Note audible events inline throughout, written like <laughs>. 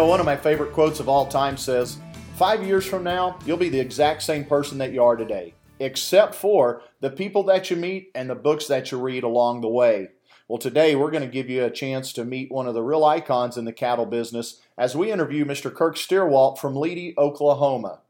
know, one of my favorite quotes of all time says, Five years from now, you'll be the exact same person that you are today, except for the people that you meet and the books that you read along the way. Well, today we're going to give you a chance to meet one of the real icons in the cattle business as we interview Mr. Kirk Stierwalt from Leedy, Oklahoma.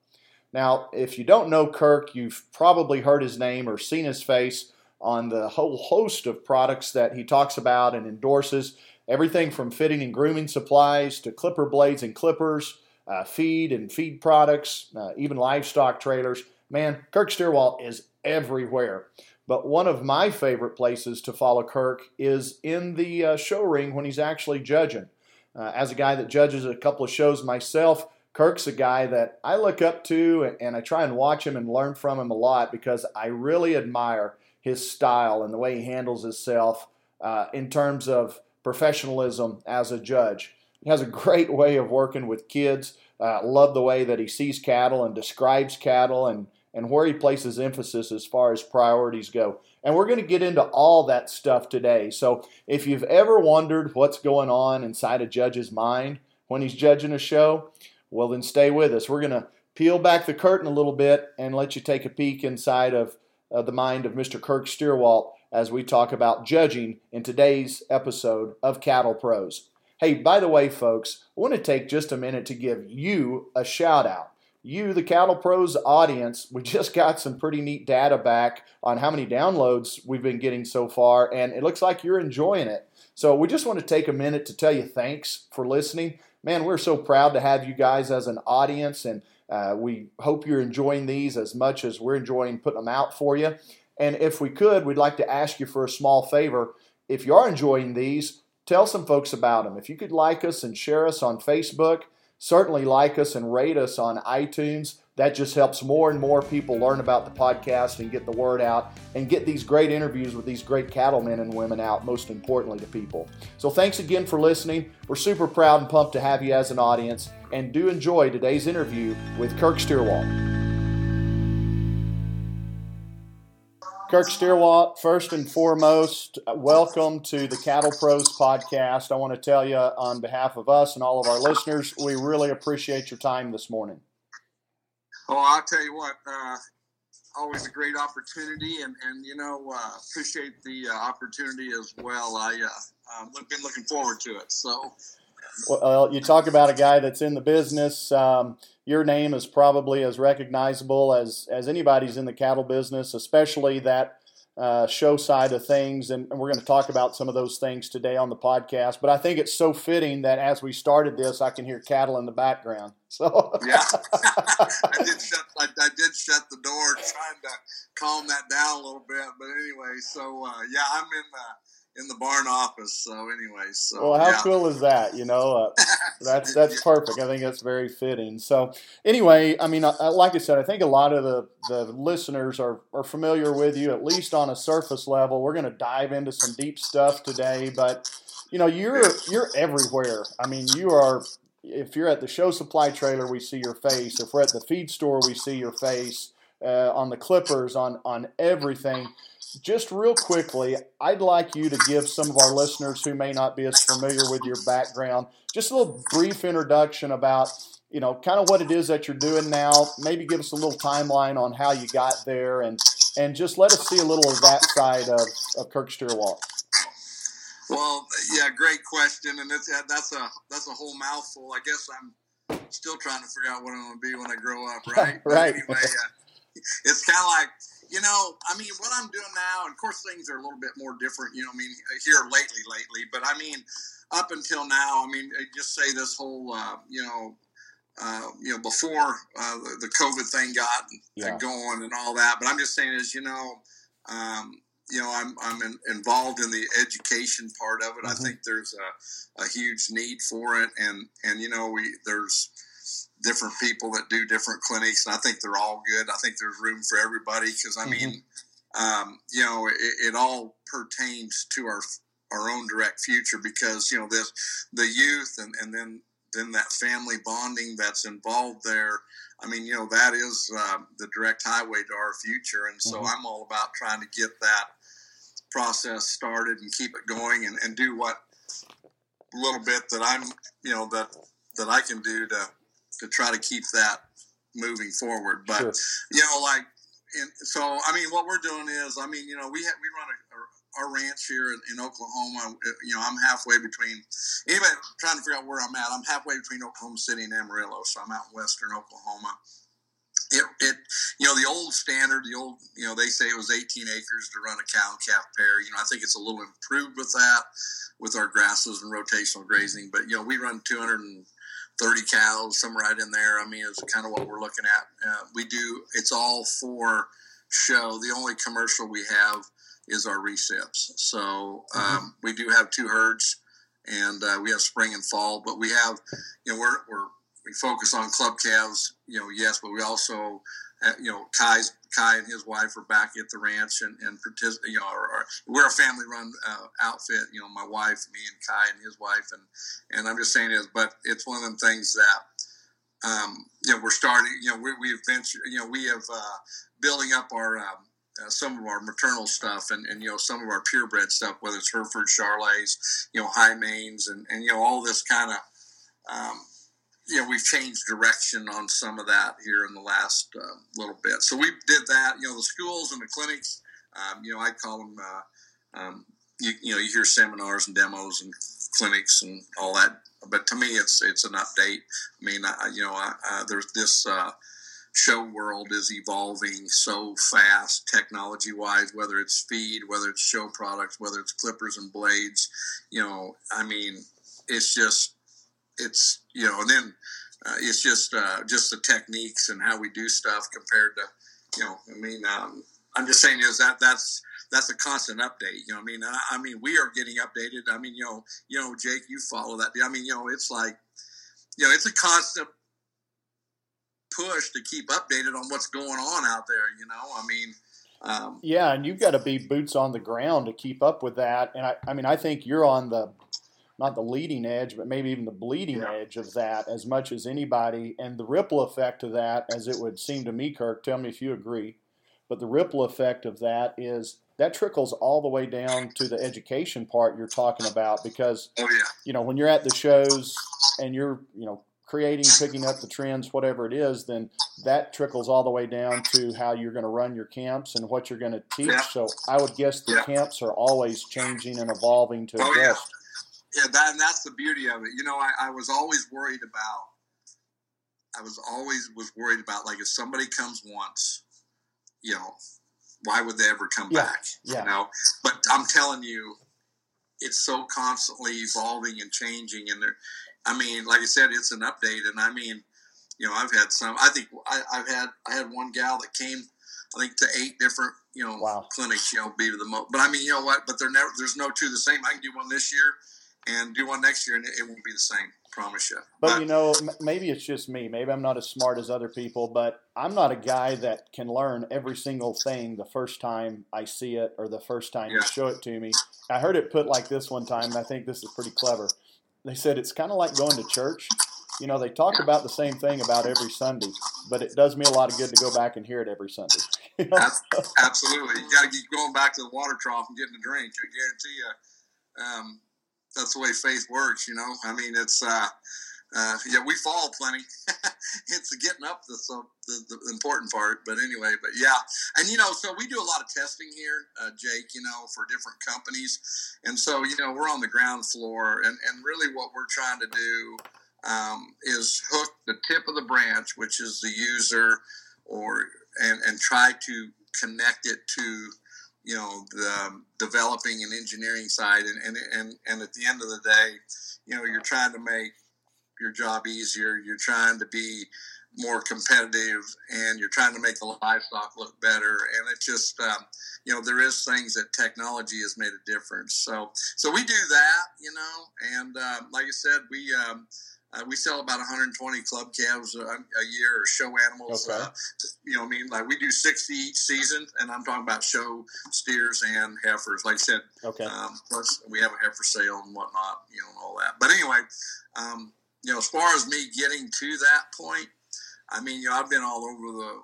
Now, if you don't know Kirk, you've probably heard his name or seen his face on the whole host of products that he talks about and endorses. Everything from fitting and grooming supplies to clipper blades and clippers, uh, feed and feed products, uh, even livestock trailers. Man, Kirk Stierwalt is everywhere. But one of my favorite places to follow Kirk is in the uh, show ring when he's actually judging. Uh, as a guy that judges a couple of shows myself, Kirk's a guy that I look up to and I try and watch him and learn from him a lot because I really admire his style and the way he handles himself uh, in terms of professionalism as a judge. He has a great <laughs> way of working with kids. Uh, love the way that he sees cattle and describes cattle and, and where he places emphasis as far as priorities go. And we're going to get into all that stuff today. So if you've ever wondered what's going on inside a judge's mind when he's judging a show, well, then stay with us. We're going to peel back the curtain a little bit and let you take a peek inside of uh, the mind of Mr. Kirk Stierwalt as we talk about judging in today's episode of Cattle Pros. Hey, by the way, folks, I want to take just a minute to give you a shout out. You, the Cattle Pros audience, we just got some pretty neat data back on how many downloads we've been getting so far, and it looks like you're enjoying it. So we just want to take a minute to tell you thanks for listening. Man, we're so proud to have you guys as an audience, and uh, we hope you're enjoying these as much as we're enjoying putting them out for you. And if we could, we'd like to ask you for a small favor. If you are enjoying these, tell some folks about them. If you could like us and share us on Facebook, certainly like us and rate us on iTunes. That just helps more and more people learn about the podcast and get the word out and get these great interviews with these great cattlemen and women out, most importantly to people. So thanks again for listening. We're super proud and pumped to have you as an audience and do enjoy today's interview with Kirk Stierwalt. Kirk Stierwalt, first and foremost, welcome to the Cattle Pros podcast. I want to tell you on behalf of us and all of our listeners, we really appreciate your time this morning. Oh, I'll tell you what, uh, always a great opportunity, and, and you know, uh, appreciate the uh, opportunity as well. I, uh, I've been looking forward to it. So, well, you talk about a guy that's in the business. Um, your name is probably as recognizable as as anybody's in the cattle business, especially that uh, show side of things. And, and we're going to talk about some of those things today on the podcast. But I think it's so fitting that as we started this, I can hear cattle in the background. <laughs> So yeah, I did shut I, I, did shut the door trying to calm that down a little bit. But anyway, so uh, yeah, I'm in the in the barn office. So anyway, so well, how yeah. cool is that? You know, uh, <laughs> that's that's perfect. I think that's very fitting. So anyway, I mean, uh, like I said, I think a lot of the the listeners are are familiar with you at least on a surface level. We're going to dive into some deep stuff today, but you know, you're you're everywhere. I mean, you are. If you're at the show supply trailer, we see your face. If we're at the feed store, we see your face. Uh, on the clippers, on on everything just real quickly, I'd like you to give some of our listeners who may not be as familiar with your background just a little brief introduction about, you know, kind of what it is that you're doing now. Maybe give us a little timeline on how you got there and, and just let us see a little of that side of, of Kirk Stierwalt. Well, yeah, great question, and it's, that's a that's a whole mouthful. I guess I'm still trying to figure out what I'm going to be when I grow up, right? <laughs> right. But anyway, uh, it's kind of like you know, I mean, what I'm doing now, and of course things are a little bit more different, you know, I mean, here lately, lately, but I mean, up until now, I mean, just say this whole, uh, you know, uh, you know, before uh, the, the, COVID thing got yeah. going and all that, but I'm just saying is, you know, um, you know, I'm, I'm in, involved in the education part of it. Mm-hmm. I think there's a, a huge need for it. And, and, you know, we, there's, different people that do different clinics, and I think they're all good. I think there's room for everybody because I mm-hmm. mean, um, you know, it, it, all pertains to our our own direct future because you know this the youth and and then then that family bonding that's involved there. I mean, you know, that is uh, the direct highway to our future, and so mm-hmm. I'm all about trying to get that process started and keep it going and, and do what little bit that I'm, you know, that that I can do to to try to keep that moving forward. But Sure. you know, like, and so I mean, what we're doing is, I mean, you know, we ha- we run a, a, our ranch here in, in Oklahoma. uh, You know, I'm halfway between. Anybody trying to figure out where I'm at? I'm halfway between Oklahoma City and Amarillo, so I'm out in western Oklahoma. It, it, you know, the old standard, the old, you know, they say it was 18 acres to run a cow and calf pair. You know, I think it's a little improved with that, with our grasses and rotational grazing. But you know, we run 230 cows, some right in there. I mean, it's kind of what we're looking at. Uh, we do. It's all for show. The only commercial we have is our recips. So um, we do have two herds, and uh, we have spring and fall. But we have, you know, we're we're we focus on club calves, you know, yes, but we also, uh, you know, Kai's Kai and his wife are back at the ranch and and partic- you know, we're a family run uh, outfit. You know, my wife, me, and Kai and his wife, and and I'm just saying is, but it's one of them things that, um, you know, we're starting. You know, we, we've ventured. You know, we have uh, building up our. Um, uh, some of our maternal stuff and, and you know some of our purebred stuff, whether it's Hereford Charleys, you know high mains, and, and you know all this kind of um, you know, we've changed direction on some of that here in the last uh, little bit. So we did that. You know, the schools and the clinics. Um, you know, I call them. Uh, um, you, you know, you hear seminars and demos and clinics and all that. But to me, it's it's an update. I mean, I, you know, I, uh, there's this uh, show world is evolving so fast, technology wise. Whether it's feed, whether it's show products, whether it's clippers and blades. You know, I mean, it's just it's you know, and then uh, it's just uh, just the techniques and how we do stuff compared to you know. I mean, um, I'm just saying is that that's that's a constant update. You know, I mean, I, I mean, we are getting updated. I mean, you know, you know, Jake, you follow that. I mean, you know, it's like you know, it's a constant push to keep updated on what's going on out there. You know, I mean. Um, Yeah, and you've got to be boots on the ground to keep up with that. And I, I mean, I think you're on the not the leading edge, but maybe even the bleeding Yeah. edge of that as much as anybody. And the ripple effect of that, as it would seem to me, Kirk, tell me if you agree, but the ripple effect of that is that trickles all the way down to the education part you're talking about because oh yeah, you know when you're at the shows and you're you know creating picking up the trends whatever it is then that trickles all the way down to how you're going to run your camps and what you're going to teach Yeah. so i would guess the Yeah. camps are always changing and evolving to Oh, adjust yeah, that and that's the beauty of it. You know, I, I was always worried about. I was always was worried about like if somebody comes once, you know, why would they ever come Yeah, back? yeah. You know, but I'm telling you, it's so constantly evolving and changing, and there. I mean, like I said, it's an update, and I mean, you know, I've had some. I think I, I've had I had one gal that came, I think to eight different you know Wow. clinics. You know, be the most. But I mean, you know what? But they're never. There's no two the same. I can do one this year, and do one next year, and it, it won't be the same. Promise you. but you know m- maybe it's just me maybe i'm not as smart as other people but i'm not a guy that can learn every single thing the first time i see it or the first time you show it to me i heard it put like this one time and i think this is pretty clever they said it's kind of like going to church you know they talk about the same thing about every sunday but it does me a lot of good to go back and hear it every sunday <laughs> You know? Absolutely, you got to keep going back to the water trough and getting a drink. I guarantee you, um, that's the way faith works. You know, I mean, it's uh, uh, yeah, we fall plenty. <laughs> it's getting up the, the, the important part. But anyway, but yeah, and you know, so we do a lot of testing here, uh, Jake. You know, for different companies, and so you know, we're on the ground floor, and and really what we're trying to do um, is hook the tip of the branch, which is the user, or and and try to connect it to you know the um, developing and engineering side and, and and and at the end of the day you know you're trying to make your job easier you're trying to be more competitive and you're trying to make the livestock look better and it just um, you know there is things that technology has made a difference. So so we do that you know and um, like i said we um, uh, we sell about 120 club calves a, a year or show animals Okay. uh, you know, what I mean, like we do 60 each season, and I'm talking about show steers and heifers. Like I said, okay um, plus we have a heifer sale and whatnot, you know, and all that. But anyway, um, you know, as far as me getting to that point, I mean, you know, I've been all over the,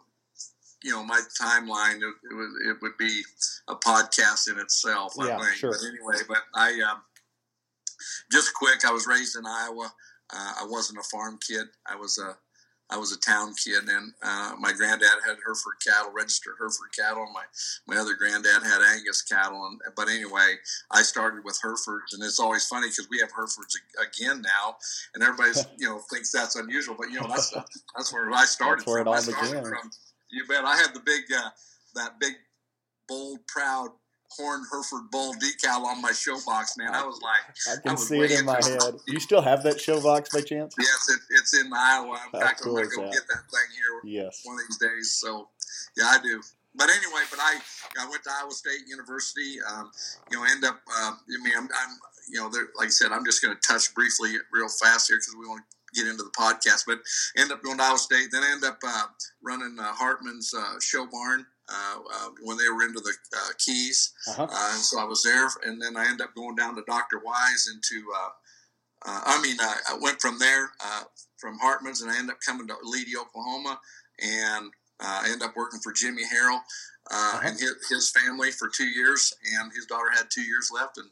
you know, my timeline. It, it would it would be a podcast in itself. I Yeah, think. sure. But anyway, but I um, just quick. I was raised in Iowa. Uh, I wasn't a farm kid. I was a I was a town kid, and uh, my granddad had Hereford cattle, registered Hereford cattle. And my my other granddad had Angus cattle, and but anyway, I started with Herefords, and it's always funny because we have Herefords again now, and everybody's <laughs> you know thinks that's unusual, but you know that's <laughs> that's where I started. That's where from. it all I started began. from. You bet. I had the big uh, that big bold proud horn Hereford bull decal on my show box, man. I was like, I can was see it in my head. You still have that show box by chance? yes, it, it's in Iowa. In How fact, I'm cool going to go that? get that thing here Yes. one of these days. So, yeah, I do. But anyway, but I I went to Iowa State University. Um, you know, end up. Uh, I mean, I'm, I'm you know, there, like I said, I'm just going to touch briefly real fast here because we want to get into the podcast. But end up going to Iowa State, then end up uh, running uh, Hartman's uh, show barn. Uh, uh, when they were into the uh, Keys, Uh-huh. uh, and so I was there, and then I ended up going down to Dr. Wise into. Uh, uh, I mean, I, I went from there uh, from Hartman's, and I ended up coming to Leedy, Oklahoma, and uh, I ended up working for Jimmy Harrell uh, and his, his family for two years, and his daughter had two years left, and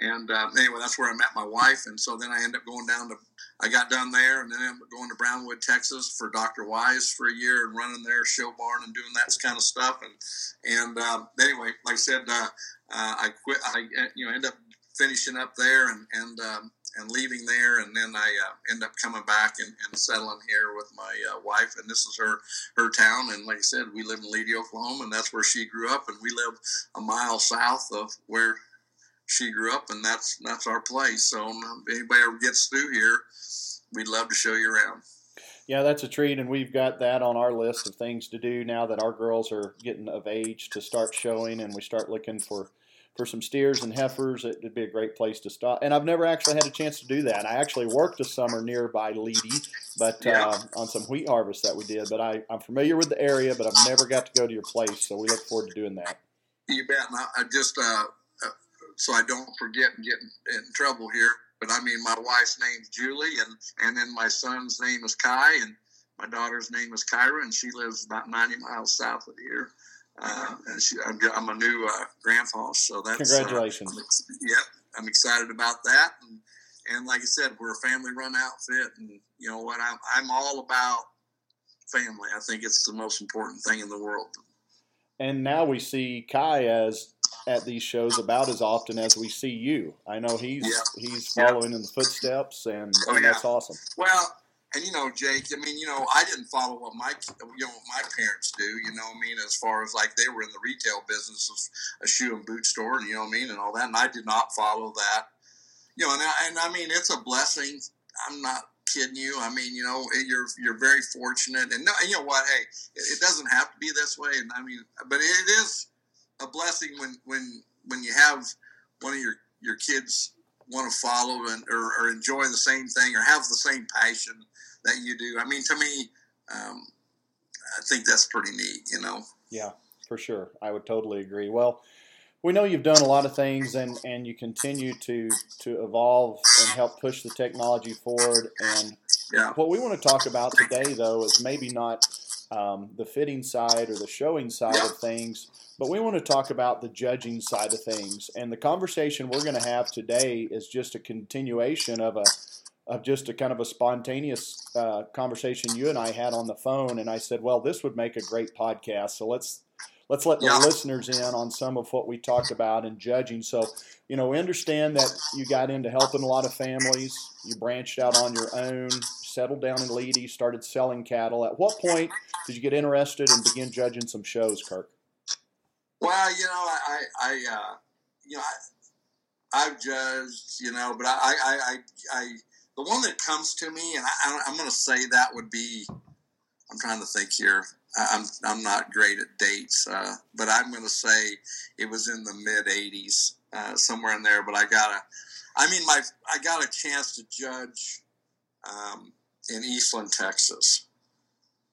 and anyway, that's where I met my wife, and so then I ended up going down to. I got done there, and then I ended up going to Brownwood, Texas, for Dr. Wise for a year, and running their show barn and doing that kind of stuff, and and um, anyway, like I said, uh, uh, I quit. I uh, you know end up finishing up there and and um, and leaving there, and then I uh, end up coming back and, and settling here with my uh, wife, and this is her her town. And like I said, we live in Leedy, Oklahoma, and that's where she grew up, and we live a mile south of where she grew up, and that's that's our place. So um, if anybody ever gets through here, we'd love to show you around. Yeah, that's a treat, and we've got that on our list of things to do now that our girls are getting of age to start showing, and we start looking for for some steers and heifers. It, would be a great place to stop. And I've never actually had a chance to do that. I actually worked a summer nearby Leedy, but Yeah. uh, on some wheat harvest that we did. But I, I'm familiar with the area, but I've never got to go to your place. So we look forward to doing that. You bet. And I, I just uh, uh, so I don't forget and get in, in trouble here. But I mean, my wife's name's Julie, and and then my son's name is Kai, and my daughter's name is Kyra, and she lives about ninety miles south of here. Uh, and she, I'm, I'm a new uh, grandpa, so that's uh, Congratulations. I'm ex- yep, I'm excited about that. And, and like I said, we're a family-run outfit, and you know what? I'm I'm all about family. I think it's the most important thing in the world. And now we see Kai as at these shows about as often as we see you. I know he's Yeah. he's Yeah. following in the footsteps, and, Oh, and yeah. that's awesome. Well, and you know, Jake, I mean, you know, I didn't follow what my you know what my parents do. You know, what I mean, as far as like they were in the retail business of a shoe and boot store, and you know what I mean, and all that. And I did not follow that. You know, and I, and I mean, it's a blessing. I'm not kidding you. I mean, you know, you're you're very fortunate, and no, you know what? Hey, it, it doesn't have to be this way. And I mean, but it is a blessing when when when you have one of your your kids want to follow and or, or enjoy the same thing or have the same passion that you do. I mean, to me, um, I think that's pretty neat. You know. Yeah, for sure. I would totally agree. Well, we know you've done a lot of things and, and you continue to, to evolve and help push the technology forward. And Yeah. what we want to talk about today, though, is maybe not um, the fitting side or the showing side of things, but we want to talk about the judging side of things. And the conversation we're going to have today is just a continuation of a of just a kind of a spontaneous uh, conversation you and I had on the phone, and I said, "Well, this would make a great podcast, so let's let's let the Yeah. listeners in on some of what we talked about in judging." So, you know, we understand that you got into helping a lot of families. You branched out on your own, settled down in Leedy, started selling cattle. At what point did you get interested and begin judging some shows, Kirk? Well, you know, I, I, uh, you know, I, I've judged, you know, but I, I, I, I, the one that comes to me, and I, I'm going to say that would be, I'm trying to think here. I'm, I'm not great at dates, uh, but I'm going to say it was in the mid '80s, uh, somewhere in there. But I got a, I mean, my, I got a chance to judge um, in Eastland, Texas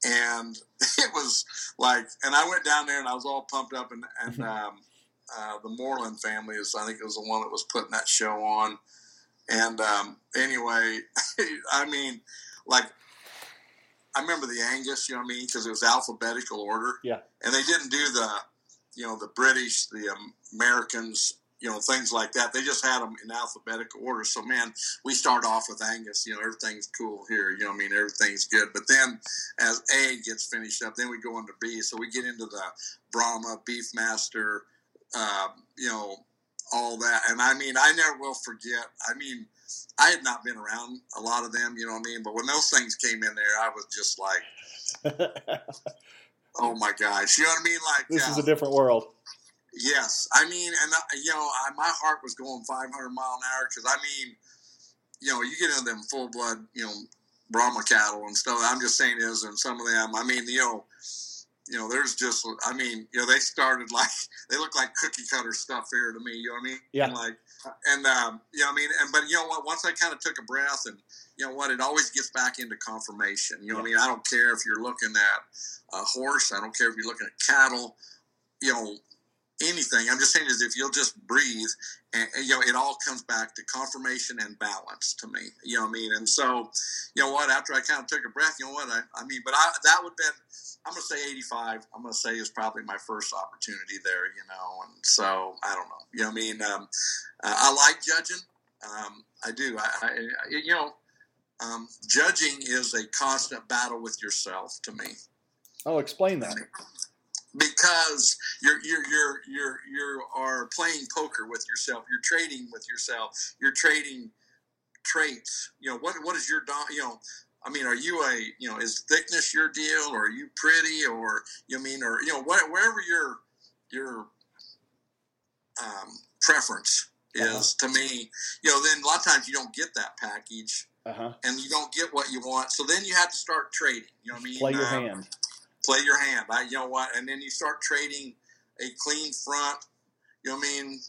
and <laughs> it was like, and I went down there and I was all pumped up, and and um, uh, the Moreland family is, I think, it was the one that was putting that show on, and um, anyway, <laughs> I mean, like. I remember the Angus, you know what I mean, because it was alphabetical order. Yeah. And they didn't do the, you know, the British, the um, Americans, you know, things like that. They just had them in alphabetical order. So, man, we start off with Angus. You know, everything's cool here. You know, I mean, everything's good. But then, as A gets finished up, then we go into B. So we get into the Brahma, Beefmaster, uh, you know, all that. And I mean, I never will forget. I mean, I had not been around a lot of them. You know what I mean? But when those things came in there, I was just like. <laughs> oh my gosh, you know what I mean? Like this uh, is a different world. Yes, I mean, and uh, you know, I, my heart was going 500 mile an hour because I mean, you know, you get into them full blood, you know, Brahma cattle and stuff. I'm just saying is, and some of them, I mean, you know, you know, there's just, I mean, you know, they started <laughs> like they look like cookie cutter stuff here to me. You know what I mean? Yeah. And like, and um, you know, I mean, and but you know what? Once I kind of took a breath, and you know what, it always gets back into confirmation. You know what I mean? I don't care if you're looking at a horse. I don't care if you're looking at cattle. You know, anything. I'm just saying is if you'll just breathe, and, and, you know, it all comes back to confirmation and balance to me. You know what I mean? And so, you know what? After I kind of took a breath, you know what? I, I mean, but I, that would have been. I'm going to say 85. I'm going to say is probably my first opportunity there. You know, and so I don't know. You know what I mean? Um, uh, I like judging. Um, I do. I, I you know, um, judging is a constant battle with yourself to me. Oh, explain that because you're you're you're you're you are playing poker with yourself. You're trading with yourself. You're trading traits. You know what what is your you know. I mean, are you a you know is thickness your deal, or are you pretty, or you mean, or you know what, wherever your your um, preference uh-huh. is uh-huh. to me, you know, then a lot of times you don't get that package, uh-huh. and you don't get what you want. So then you have to start trading. You know what I mean? Play your um, hand play your hand. I, you know what? And then you start trading a clean front. You know what I mean?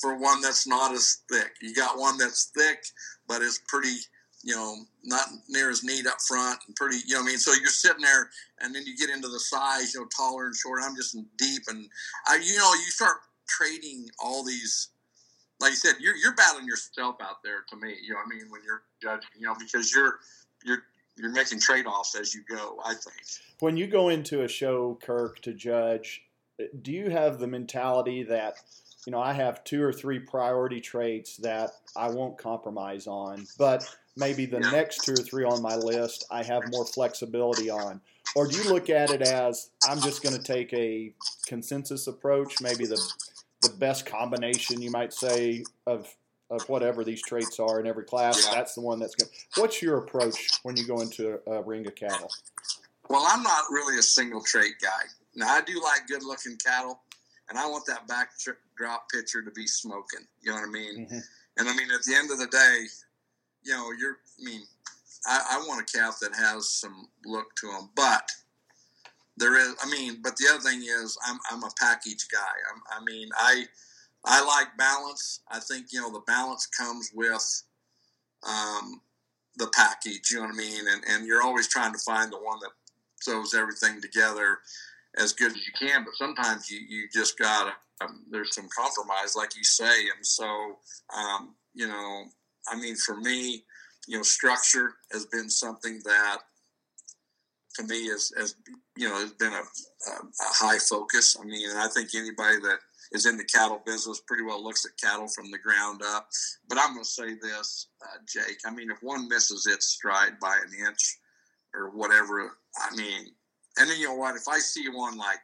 For one that's not as thick. You got one that's thick, but it's pretty. You know, not near as neat up front and pretty. You know what I mean? So you're sitting there, and then you get into the size. You know, taller and shorter. I'm just deep, and I. You know, you start trading all these like you said, you're you're battling yourself out there to me. You know, what I mean, when you're judging, you know, because you're you're you're making trade offs as you go. I think when you go into a show, Kirk, to judge, do you have the mentality that you know I have two or three priority traits that I won't compromise on, but maybe the yeah. next two or three on my list I have more flexibility on? Or do you look at it as I'm just going to take a consensus approach, maybe the the best combination you might say of of whatever these traits are in every class. Yeah. That's the one that's going. What's your approach when you go into a, ring of cattle? Well, I'm not really a single trait guy. Now I do like good looking cattle, and I want that backdrop picture to be smoking. You know what I mean? Mm-hmm. And I mean, at the end of the day, you know, you're. I mean, I, I want a calf that has some look to them, but there is. I mean, but the other thing is, I'm I'm a package guy. I'm, I mean, I I like balance. I think you know the balance comes with um, the package. You know what I mean? And and you're always trying to find the one that sews everything together as good as you can. But sometimes you you just got um, there's some compromise, like you say. And so um, you know, I mean, for me, you know, structure has been something that to me is has you know has been a, a, a high focus. I mean, I think anybody that is in the cattle business, pretty well looks at cattle from the ground up. But I'm going to say this, uh, Jake. I mean, if one misses its stride by an inch or whatever, I mean, and then you know what? If I see one like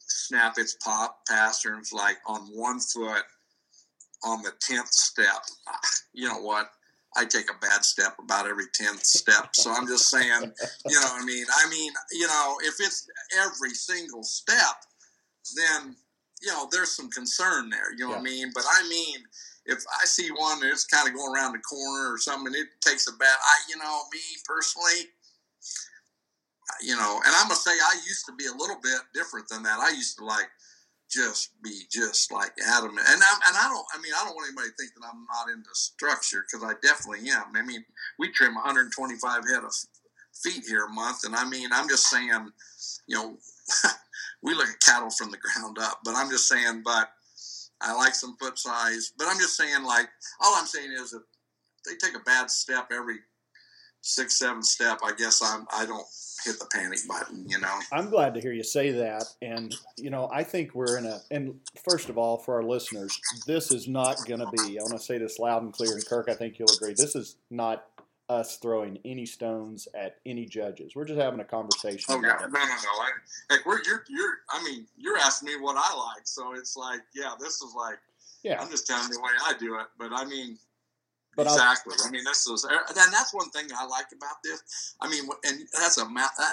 snap its pop pasterns like on one foot on the tenth step, you know what? I take a bad step about every tenth step. So I'm just saying, you know, I mean, I mean, you know, if it's every single step, then you know, there's some concern there. You know yeah. what I mean? But I mean, if I see one that's kind of going around the corner or something, it takes a bat. I, you know, me personally, you know, and I'm gonna say I used to be a little bit different than that. I used to like just be just like adamant, and I, and I don't. I mean, I don't want anybody to think that I'm not into structure because I definitely am. I mean, we trim 125 head of feet here a month, and I mean, I'm just saying, you know. <laughs> we look at cattle from the ground up. But I'm just saying, but I like some foot size. But I'm just saying, like, all I'm saying is if they take a bad step every six, seven step, I guess I'm I don't hit the panic button. You know. I'm glad to hear you say that, and you know I think we're in a. And first of all, for our listeners, this is not going to be. I want to say this loud and clear, and Kirk, I think you'll agree. This is not us throwing any stones at any judges. We're just having a conversation. Oh yeah, no, no, no. I, like we're you're you're. I mean, you're asking me what I like, so it's like, yeah, this is like. Yeah. I'm just telling you the way I do it, but I mean, but exactly. I'll, i mean, this is, and that's one thing I like about this. I mean, and that's a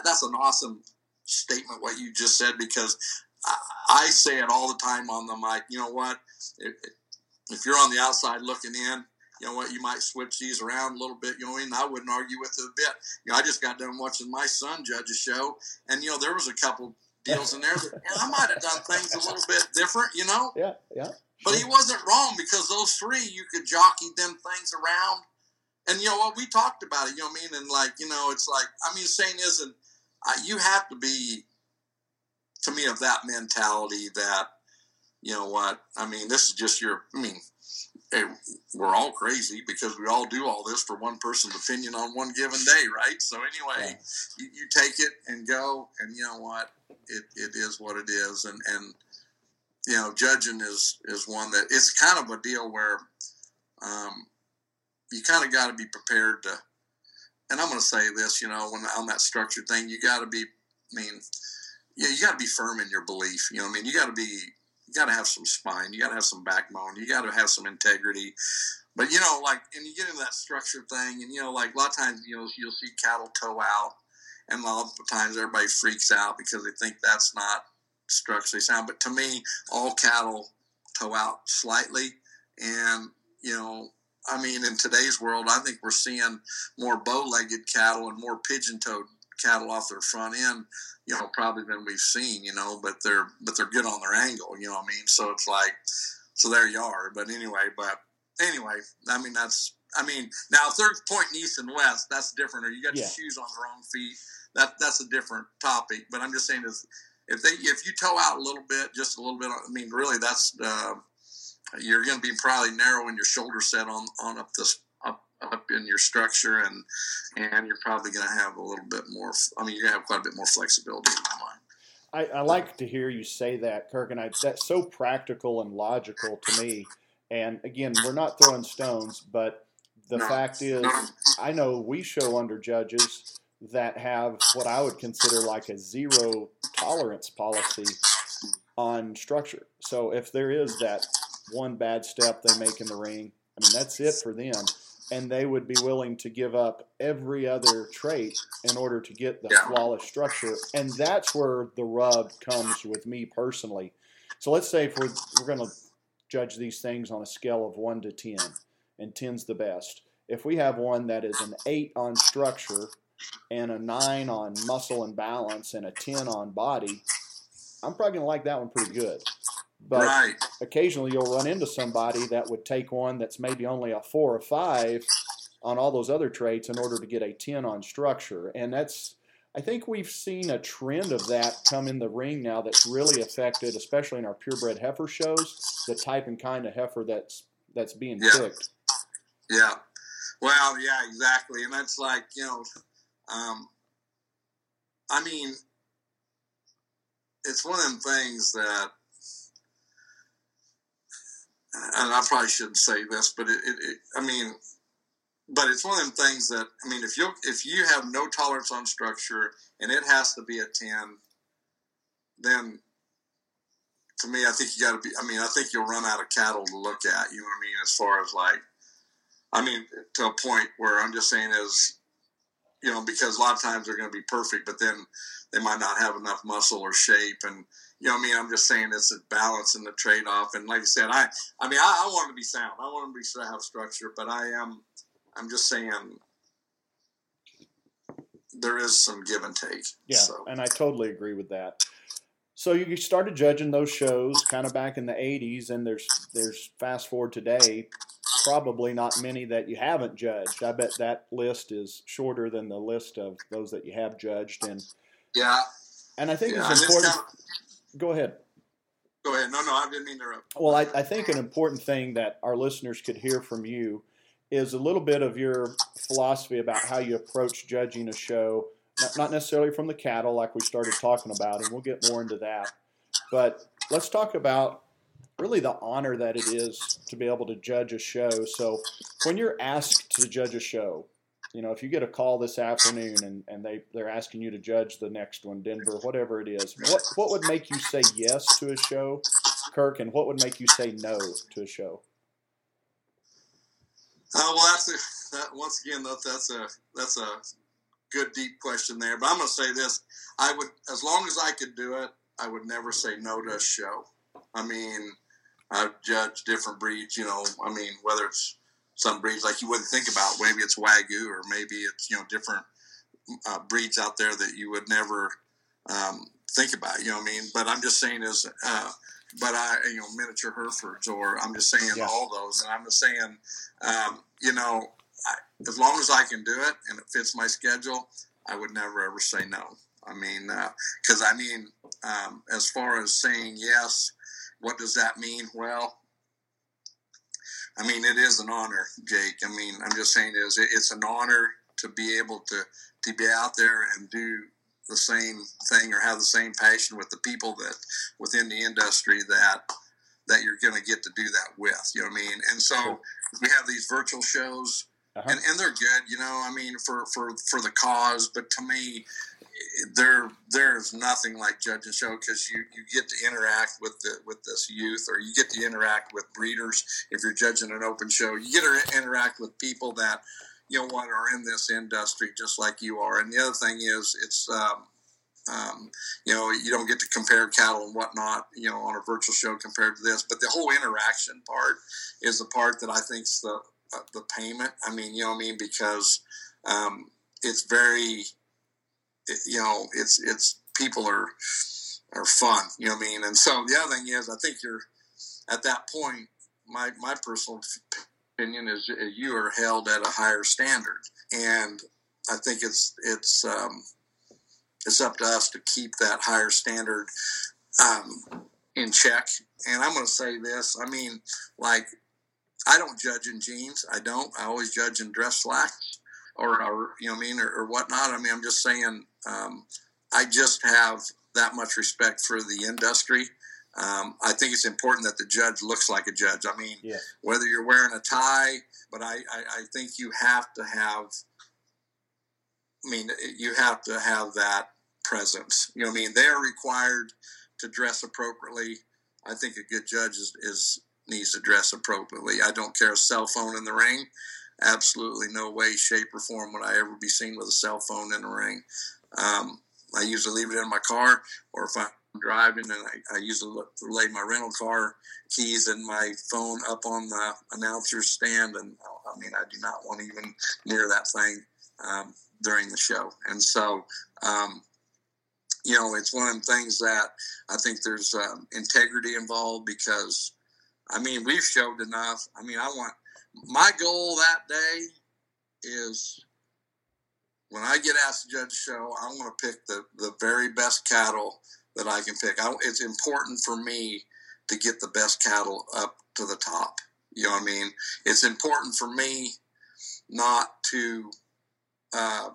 that's an awesome statement what you just said because I, I say it all the time on the mic. You know what? If, if you're on the outside looking in, you know what? You might switch these around a little bit. You know, and I wouldn't argue with it a bit. You know, I just got done watching my son judge a show, and you know, there was a couple deals in there that <laughs> I might have done things a little bit different. You know? Yeah, yeah. But he wasn't wrong because those three, you could jockey them things around. And you know what? We talked about it, you know what I mean? And like, you know, it's like, I mean, the saying isn't, uh, you have to be, to me, of that mentality that, you know what? I mean, this is just your, I mean, hey, we're all crazy because we all do all this for one person's opinion on one given day, right? So anyway, you, you, take it and go, and you know what? It, it is what it is, and and you know, judging is is one that it's kind of a deal where um, you kind of got to be prepared to. And I'm going to say this, you know, when on that structured thing, you got to be. I mean, yeah, you got to be firm in your belief. You know, what I mean, you got to be. You got to have some spine. You got to have some backbone. You got to have some integrity. But you know, like, and you get into that structure thing, and you know, like a lot of times, you know, you'll see cattle toe out, and a lot of times everybody freaks out because they think that's not structurally sound. But to me, all cattle toe out slightly. And, you know, I mean, in today's world, I think we're seeing more bow legged cattle and more pigeon toed cattle off their front end, you know, probably than we've seen, you know, but they're, but they're good on their angle, you know what I mean? So it's like, so there you are. But anyway, but anyway, I mean, that's, I mean, now if they're pointing east and west, that's different. Or you got yeah. your shoes on the wrong feet. That that's a different topic. But I'm just saying is if they if you toe out a little bit, just a little bit, I mean, really, that's uh, you're going to be probably narrowing your shoulder set on on up this up in your structure, and and you're probably going to have a little bit more. I mean, you're going to have quite a bit more flexibility in my mind. I, I like to hear you say that, Kirk, and I, that's so practical and logical to me. And again, we're not throwing stones, but the no, fact is. I know we show under judges that have what I would consider like a zero tolerance policy on structure. So if there is that one bad step they make in the ring, I mean, that's it for them. And they would be willing to give up every other trait in order to get the flawless structure. And that's where the rub comes with me personally. So let's say if we're, we're going to judge these things on a scale of 1 to 10, and 10's the best. If we have one that is an 8 on structure and a nine on muscle and balance and a 10 on body, I'm probably going to like that one pretty good. But right. occasionally you'll run into somebody that would take one that's maybe only a four or five on all those other traits in order to get a 10 on structure. And that's, I think we've seen a trend of that come in the ring now that's really affected, especially in our purebred heifer shows, the type and kind of heifer that's that's being yeah. picked. Yeah. Well, yeah, exactly. And that's like, you know, um, I mean, it's one of them things that, and I probably shouldn't say this, but it, it, it, I mean, but it's one of them things that I mean, if you if you have no tolerance on structure and it has to be a ten, then to me, I think you got to be. I mean, I think you'll run out of cattle to look at. You know what I mean? As far as like, I mean, to a point where I'm just saying is you know, because a lot of times they're going to be perfect, but then they might not have enough muscle or shape. And, you know, I mean, I'm just saying it's a balance and the trade off. And like I said, I, I mean, I, I want to be sound. I want to be have structure, but I am, I'm just saying there is some give and take. Yeah. So. And I totally agree with that. So you started judging those shows kind of back in the 80s, and there's there's fast forward today, probably not many that you haven't judged. I bet that list is shorter than the list of those that you have judged. And yeah, and I think yeah, it's important. Kind of, go ahead. Go ahead. No, no, I didn't mean to interrupt. Well, I, I think an important thing that our listeners could hear from you is a little bit of your philosophy about how you approach judging a show, not necessarily from the cattle like we started talking about, and we'll get more into that. But let's talk about really the honor that it is to be able to judge a show. So when you're asked to judge a show, you know, if you get a call this afternoon and, and they, they're asking you to judge the next one, Denver, whatever it is, what, what would make you say yes to a show, Kirk, and what would make you say no to a show? Uh, well, that's a, that, once again, that, that's a, that's a good, deep question there. But I'm going to say this. I would, as long as I could do it, I would never say no to a show. I mean, I've judged different breeds, you know, I mean, whether it's some breeds like you wouldn't think about. Maybe it's wagyu, or maybe it's you know different uh, breeds out there that you would never um, think about. You know what I mean? But I'm just saying is, uh, but I you know miniature Herefords, or I'm just saying yeah. all those, and I'm just saying, um, you know, I, as long as I can do it and it fits my schedule, I would never ever say no. I mean, because uh, I mean, um, as far as saying yes, what does that mean? Well, I mean, it is an honor, Jake. I mean, I'm just saying, is it's an honor to be able to to be out there and do the same thing or have the same passion with the people that within the industry that that you're going to get to do that with. You know what I mean? And so we have these virtual shows, uh-huh. and, and they're good. You know, I mean, for for for the cause. But to me, there there's nothing like judge and show because you, you get to interact with the with this youth or you get to interact with breeders if you're judging an open show. You get to interact with people that you know what are in this industry just like you are. And the other thing is it's um, um, you know you don't get to compare cattle and whatnot you know on a virtual show compared to this. But the whole interaction part is the part that i think's the uh, the payment. I mean you know what i mean? Because um, it's very you know, it's it's people are are fun. You know what I mean? And so the other thing is, I think you're at that point. My my personal opinion is you are held at a higher standard, and I think it's it's um, it's up to us to keep that higher standard um, in check. And I'm going to say this. I mean, like I don't judge in jeans. I don't. I always judge in dress slacks or, or you know, I mean, or, or, whatnot. I mean, I'm just saying, um, I just have that much respect for the industry. Um, I think it's important that the judge looks like a judge. I mean, yeah. whether you're wearing a tie, but I, I, I think you have to have. I mean, you have to have that presence. You know, what I mean, they're required to dress appropriately. I think a good judge is, is needs to dress appropriately. I don't care a cell phone in the ring absolutely no way, shape, or form would I ever be seen with a cell phone in the ring. Um, I usually leave it in my car, or if I'm driving, and I, I usually look, lay my rental car keys and my phone up on the announcer's stand, and I mean, I do not want to even near that thing um, during the show. And so, um, you know, it's one of the things that I think there's um, integrity involved because, I mean, we've showed enough. I mean, I want my goal that day is when I get asked to judge a show, I want to pick the, the very best cattle that I can pick. I, it's important for me to get the best cattle up to the top. You know what I mean? It's important for me not to. Uh,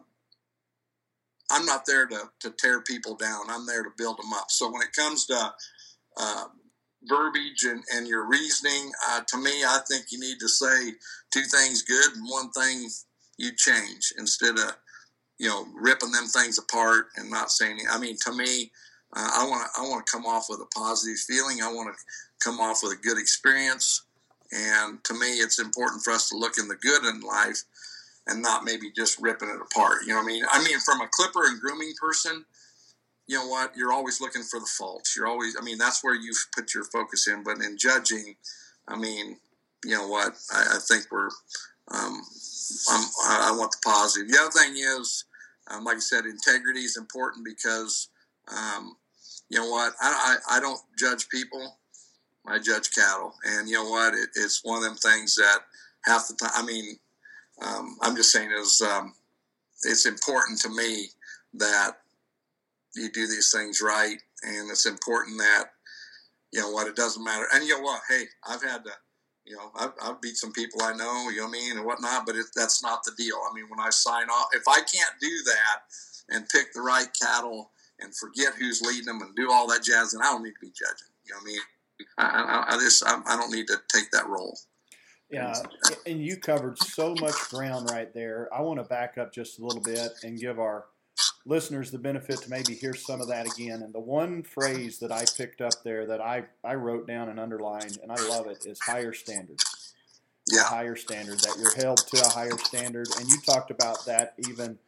I'm not there to, to tear people down. I'm there to build them up. So when it comes to uh, verbiage and, and your reasoning. Uh, to me, I think you need to say two things good and one thing you change instead of you know ripping them things apart and not saying. I mean, to me, uh, I want to I want to come off with a positive feeling. I want to come off with a good experience. And to me, it's important for us to look in the good in life and not maybe just ripping it apart. You know what I mean? I mean, from a clipper and grooming person, you know what? You're always looking for the faults. You're always, I mean, that's where you put your focus in. But in judging, I mean, you know what? I, I think we're, um, i want the positive. The other thing is, um, like I said, integrity is important because, um, you know what? I, I, I, don't judge people. I judge cattle. And you know what? It, it's one of them things that half the time, I mean, um, I'm just saying is, um, it's important to me that you do these things right, and it's important that you know what it doesn't matter. And you know what? Hey, I've had to, You know, I've, I've beat some people I know, you know what I mean, and whatnot, but it, that's not the deal. I mean, when I sign off, if I can't do that and pick the right cattle and forget who's leading them and do all that jazz, then I don't need to be judging. You know what I mean? I, I, I just I, I don't need to take that role. Yeah, and you covered so much ground right there. I want to back up just a little bit and give our listeners the benefit to maybe hear some of that again. And the one phrase that I picked up there that I, I wrote down and underlined, and I love it, is higher standard. Yeah. A higher standard, that you're held to a higher standard. And you talked about that even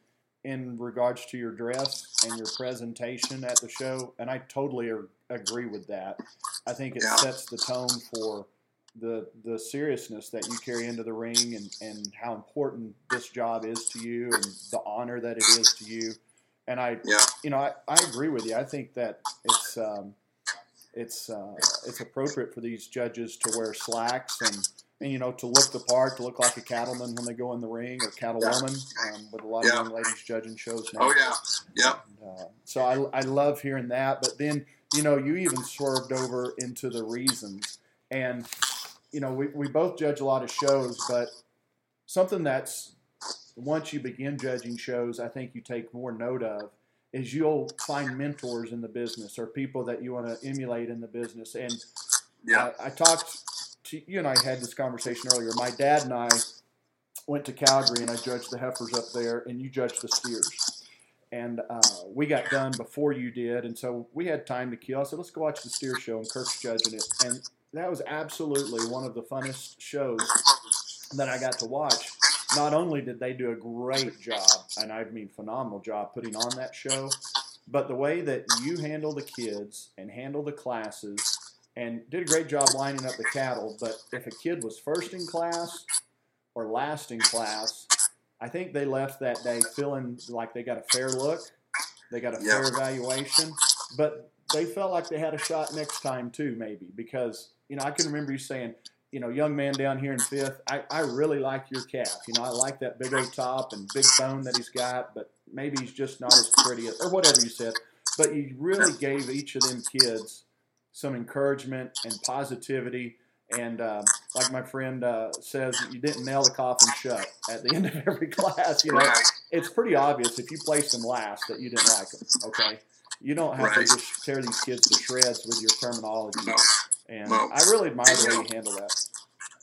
in regards to your dress and your presentation at the show. And I totally agree with that. I think it Yeah. sets the tone for the the seriousness that you carry into the ring and, and how important this job is to you and the honor that it is to you. And I, Yeah. you know, I, I agree with you. I think that it's um, it's uh, it's appropriate for these judges to wear slacks and, and you know to look the part, to look like a cattleman when they go in the ring or cattlewoman. Um, with a lot Yeah. of young ladies judging shows now. Oh yeah. Yep. Uh, so I, I love hearing that. But then, you know, you even swerved over into the reasons. And, you know, we, we both judge a lot of shows, but something that's, once you begin judging shows, I think you take more note of is you'll find mentors in the business or people that you want to emulate in the business. And Yeah. I, I talked to you and I had this conversation earlier. My dad and I went to Calgary and I judged the heifers up there, and you judged the steers. And uh, we got done before you did, and so we had time to kill. I said, "Let's go watch the steer show," and Kirk's judging it, and that was absolutely one of the funnest shows that I got to watch. Not only did they do a great job, and I mean phenomenal job putting on that show, but the way that you handle the kids and handle the classes and did a great job lining up the cattle. But if a kid was first in class or last in class, I think they left that day feeling like they got a fair look, they got a Yeah. fair evaluation, but they felt like they had a shot next time too, maybe because you know I can remember you saying, you know, young man down here in fifth, I, I really like your calf. You know, I like that big old top and big bone that he's got, but maybe he's just not as pretty as, or whatever you said. But you really gave each of them kids some encouragement and positivity. And uh, like my friend uh, says, you didn't nail the coffin shut at the <laughs> end of every class. You know, it's pretty obvious if you placed them last that you didn't like them. Okay, you don't have Right. to just tear these kids to shreds with your terminology. No. And No. I really admire the way you handle that.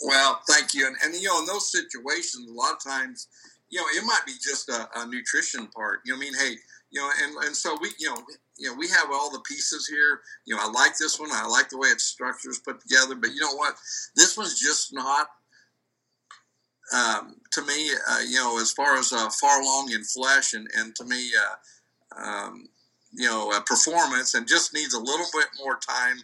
Well, thank you. And, and you know, in those situations, a lot of times, you know, it might be just a, a nutrition part. You know, I mean, hey, you know, and, and so we, you know, you know, we have all the pieces here. You know, I like this one. I like the way its structure is put together. But you know what? This one's just not. Um, to me, uh, you know, as far as uh, far along in flesh, and, and to me, uh, um, you know, uh, performance, and just needs a little bit more time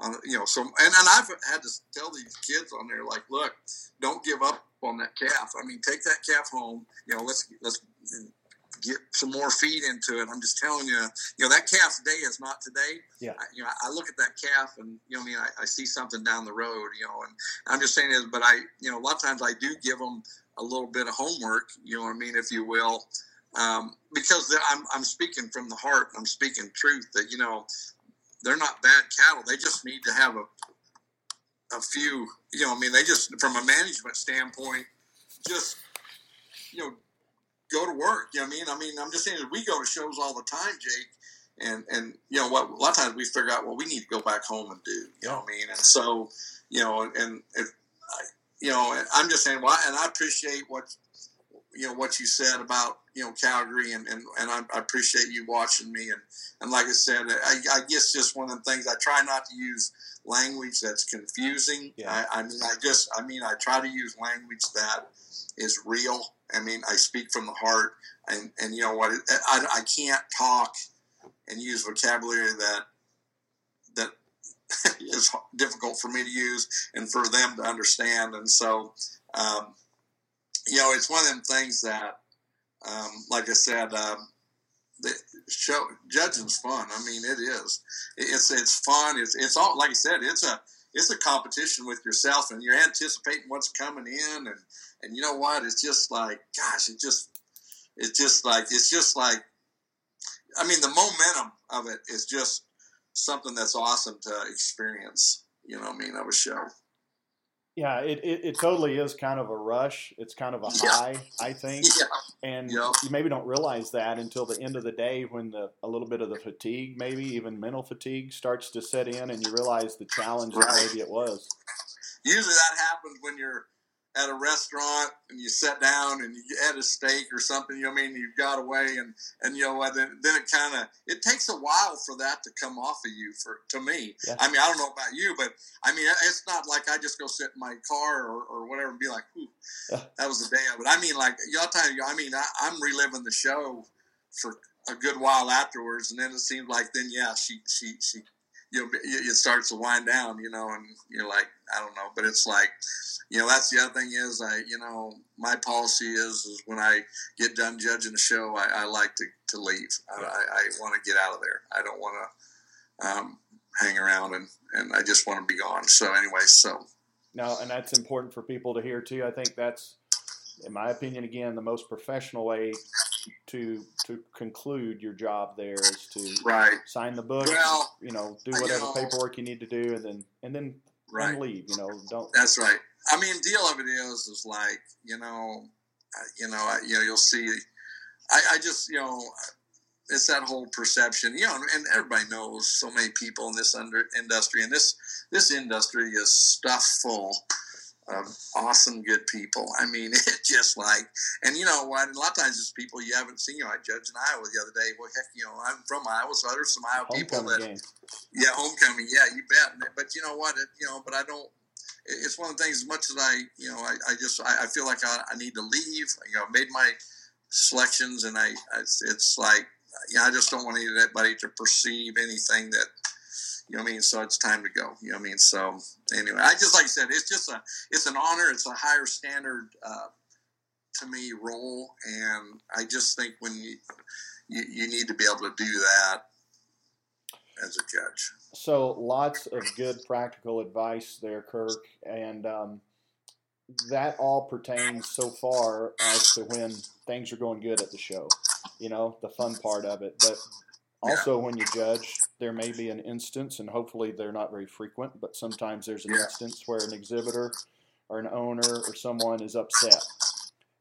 on you know so and, and I've had to tell these kids on there like look don't give up on that calf. I mean take that calf home. You know let's let's get some more feed into it. I'm just telling you you know that calf's day is not today. Yeah. I, you know I look at that calf and you know I mean I, I see something down the road you know and I'm just saying is but I you know a lot of times I do give them a little bit of homework you know what I mean if you will um, because I'm, I'm speaking from the heart I'm speaking truth that you know they're not bad cattle. They just need to have a a few, you know, I mean, they just from a management standpoint, just you know, go to work. You know what I mean? I mean, I'm just saying that we go to shows all the time, Jake, and and you know what? A lot of times we figure out what we need to go back home and do. You know what I mean? And so, you know, and if I, you know, I'm just saying, well, and I appreciate what you know what you said about you know Calgary, and and, and I, I appreciate you watching me, and and like I said, I, I guess just one of the things I try not to use language that's confusing. Yeah. I, I mean, I just, I mean, I try to use language that is real. I mean, I speak from the heart, and and you know what? I, I can't talk and use vocabulary that that <laughs> is difficult for me to use and for them to understand. And so, um, you know, it's one of them things that, um, like I said, um, the show judging's fun. I mean, it is. It's it's fun. It's it's all like I said. It's a it's a competition with yourself, and you're anticipating what's coming in, and and you know what? It's just like, gosh, it just it's just like it's just like. I mean, the momentum of it is just something that's awesome to experience. You know, what I mean, of a show. Yeah, it, it, it, totally is kind of a rush. It's kind of a high, I think. Yeah. And Yeah. you maybe don't realize that until the end of the day when the a little bit of the fatigue, maybe even mental fatigue, starts to set in and you realize the challenge that maybe it was. Usually that happens when you're at a restaurant and you sit down and you had a steak or something. You know what I mean? You've got away and and you know? Then, then it kind of it takes a while for that to come off of you. For to me, Yeah. I mean, I don't know about you, but I mean, it's not like I just go sit in my car or, or whatever and be like, "Ooh, Yeah. that was the day of it." I mean, like y'all tell you, I mean, I, I'm reliving the show for a good while afterwards, and then it seems like then yeah, she she she. You know, it it starts to wind down, you know, and you're like, I don't know, but it's like, you know that's the other thing is I you know my policy is is when I get done judging a show I, I like to, to leave. I, I, I want to get out of there. I don't want to um, hang around and, and I just want to be gone. So anyway so. No, and that's important for people to hear too. I think that's, in my opinion, again, the most professional way to to conclude your job there is to right sign the book, Well, you know, do you whatever know- paperwork you need to do, and then and then right and leave. You know, don't. That's right. I mean, deal of it is, is like you know, you know, I, you know, you'll see. I, I just, you know, it's that whole perception, you know, and everybody knows so many people in this under industry, and this this industry is stuffed full of awesome, good people. I mean, <laughs> it just like, and you know what? A lot of times it's people you haven't seen. You know, I judged in Iowa the other day. Well, heck, you know, I'm from Iowa, so there's some Iowa people that game. yeah, homecoming. Yeah, you bet. But you know what? It, you know, but I don't. It's one of the things. As much as I, you know, I, I just I, I feel like I, I need to leave. You know, I made my selections, and I, I it's, it's like, yeah, I just don't want anybody to perceive anything that. You know what I mean? So it's time to go. You know what I mean? So anyway, I just like I said, it's just a, it's an honor. It's a higher standard uh, to me role, and I just think when you, you you need to be able to do that as a judge. So lots of good practical advice there, Kirk, and um, that all pertains so far as to when things are going good at the show. You know, the fun part of it, but also when you judge, there may be an instance, and hopefully they're not very frequent, but sometimes there's an Yeah. instance where an exhibitor or an owner or someone is upset.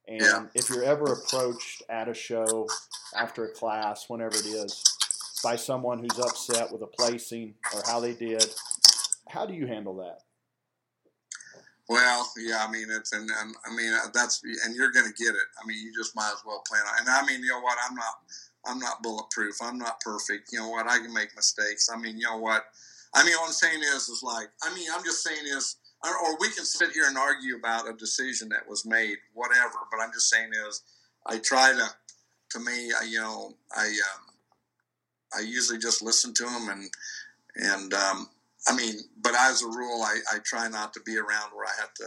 And Yeah. if you're ever approached at a show after a class, whenever it is, by someone who's upset with a placing or how they did, how do you handle that? Well, yeah, I mean it's and, and I mean that's and you're going to get it. I mean you just might as well plan on. And I mean you know what? I'm not I'm not bulletproof. I'm not perfect. You know what? I can make mistakes. I mean you know what? I mean what I'm saying is is like I mean I'm just saying is or, we can sit here and argue about a decision that was made, whatever. But I'm just saying is I try to to me I, you know I um, I usually just listen to them and and um, I mean, but as a rule, I, I try not to be around where I have to.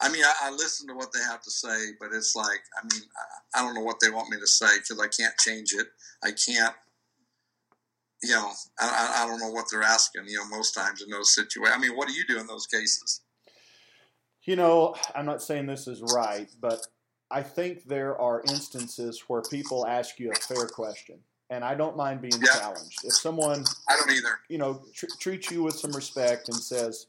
I mean, I, I listen to what they have to say, but it's like, I mean, I, I don't know what they want me to say because I can't change it. I can't, you know, I, I- don't know what they're asking, you know, most times in those situations. I mean, what do you do in those cases? You know, I'm not saying this is right, but I think there are instances where people ask you a fair question, and I don't mind being Yeah. challenged. If someone, I don't either. you know, tr- treats you with some respect and says,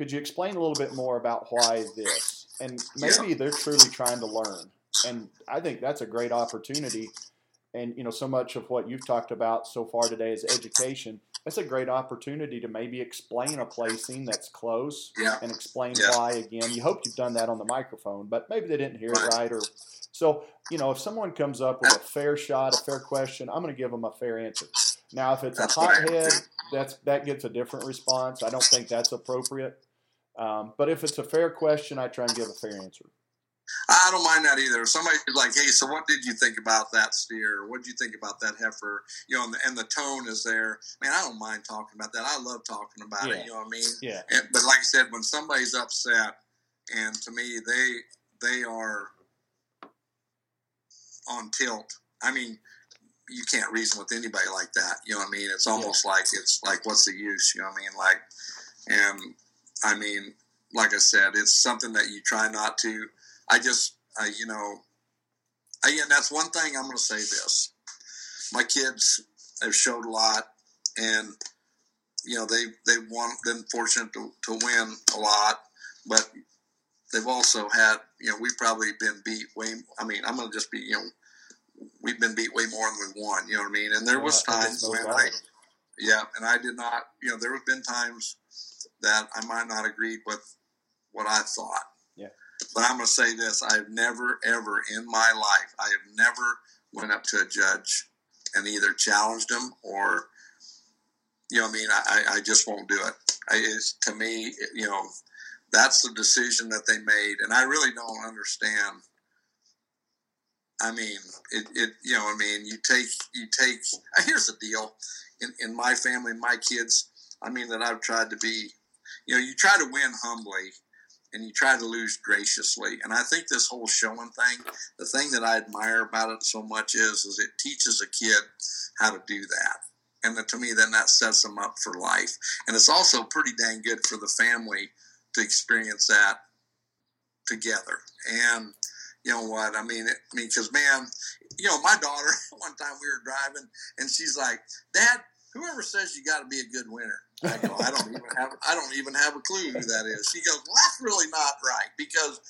"Could you explain a little bit more about why this?" and maybe they're truly trying to learn, and I think that's a great opportunity. And you know, so much of what you've talked about so far today is education. That's a great opportunity to maybe explain a placing that's close Yeah. and explain Yeah. why again. You hope you've done that on the microphone, but maybe they didn't hear Right. it right or so, you know, if someone comes up with a fair shot, a fair question, I'm going to give them a fair answer. Now, if it's That's a what I hothead, do. that's that gets a different response. I don't think that's appropriate. Um, but if it's a fair question, I try and give a fair answer. I don't mind that either. Somebody's like, "Hey, so what did you think about that steer? What did you think about that heifer?" You know, and the, and the tone is there. Man, I don't mind talking about that. I love talking about Yeah. it. You know what I mean? Yeah, And, but like I said, when somebody's upset, and to me, they they are on tilt. I mean, you can't reason with anybody like that. You know what I mean? It's almost like it's like, what's the use? You know what I mean? Like, and I mean, like I said, it's something that you try not to. I just, I, you know, and that's one thing I'm going to say. This, my kids have showed a lot, and you know they they won been fortunate to, to win a lot but they've also had, you know, we've probably been beat way. I mean, I'm going to just be, you know, we've been beat way more than we won. You know what I mean? And there was times when I, yeah, and I did not. You know, there have been times that I might not agree with what I thought. Yeah. But I'm going to say this: I have never, ever in my life, I have never went up to a judge and either challenged him or, you know, what I mean, I, I- just won't do it. I, it's, to me, you know, that's the decision that they made, and I really don't understand. I mean, it, it you know, I mean, you take, you take. <laughs> Here's the deal: in, in my family, my kids, I mean, that I've tried to be, you know, you try to win humbly, and you try to lose graciously. And I think this whole showing thing, the thing that I admire about it so much is, is it teaches a kid how to do that. And to me, then that sets them up for life. And it's also pretty dang good for the family to experience that together. And you know what? I mean, it, I mean, because man, you know, my daughter <laughs> one time we were driving, and she's like, "Dad, whoever says you got to be a good winner." I go, "I don't even have, I don't even have a clue who that is." She goes, "Well, that's really not right because."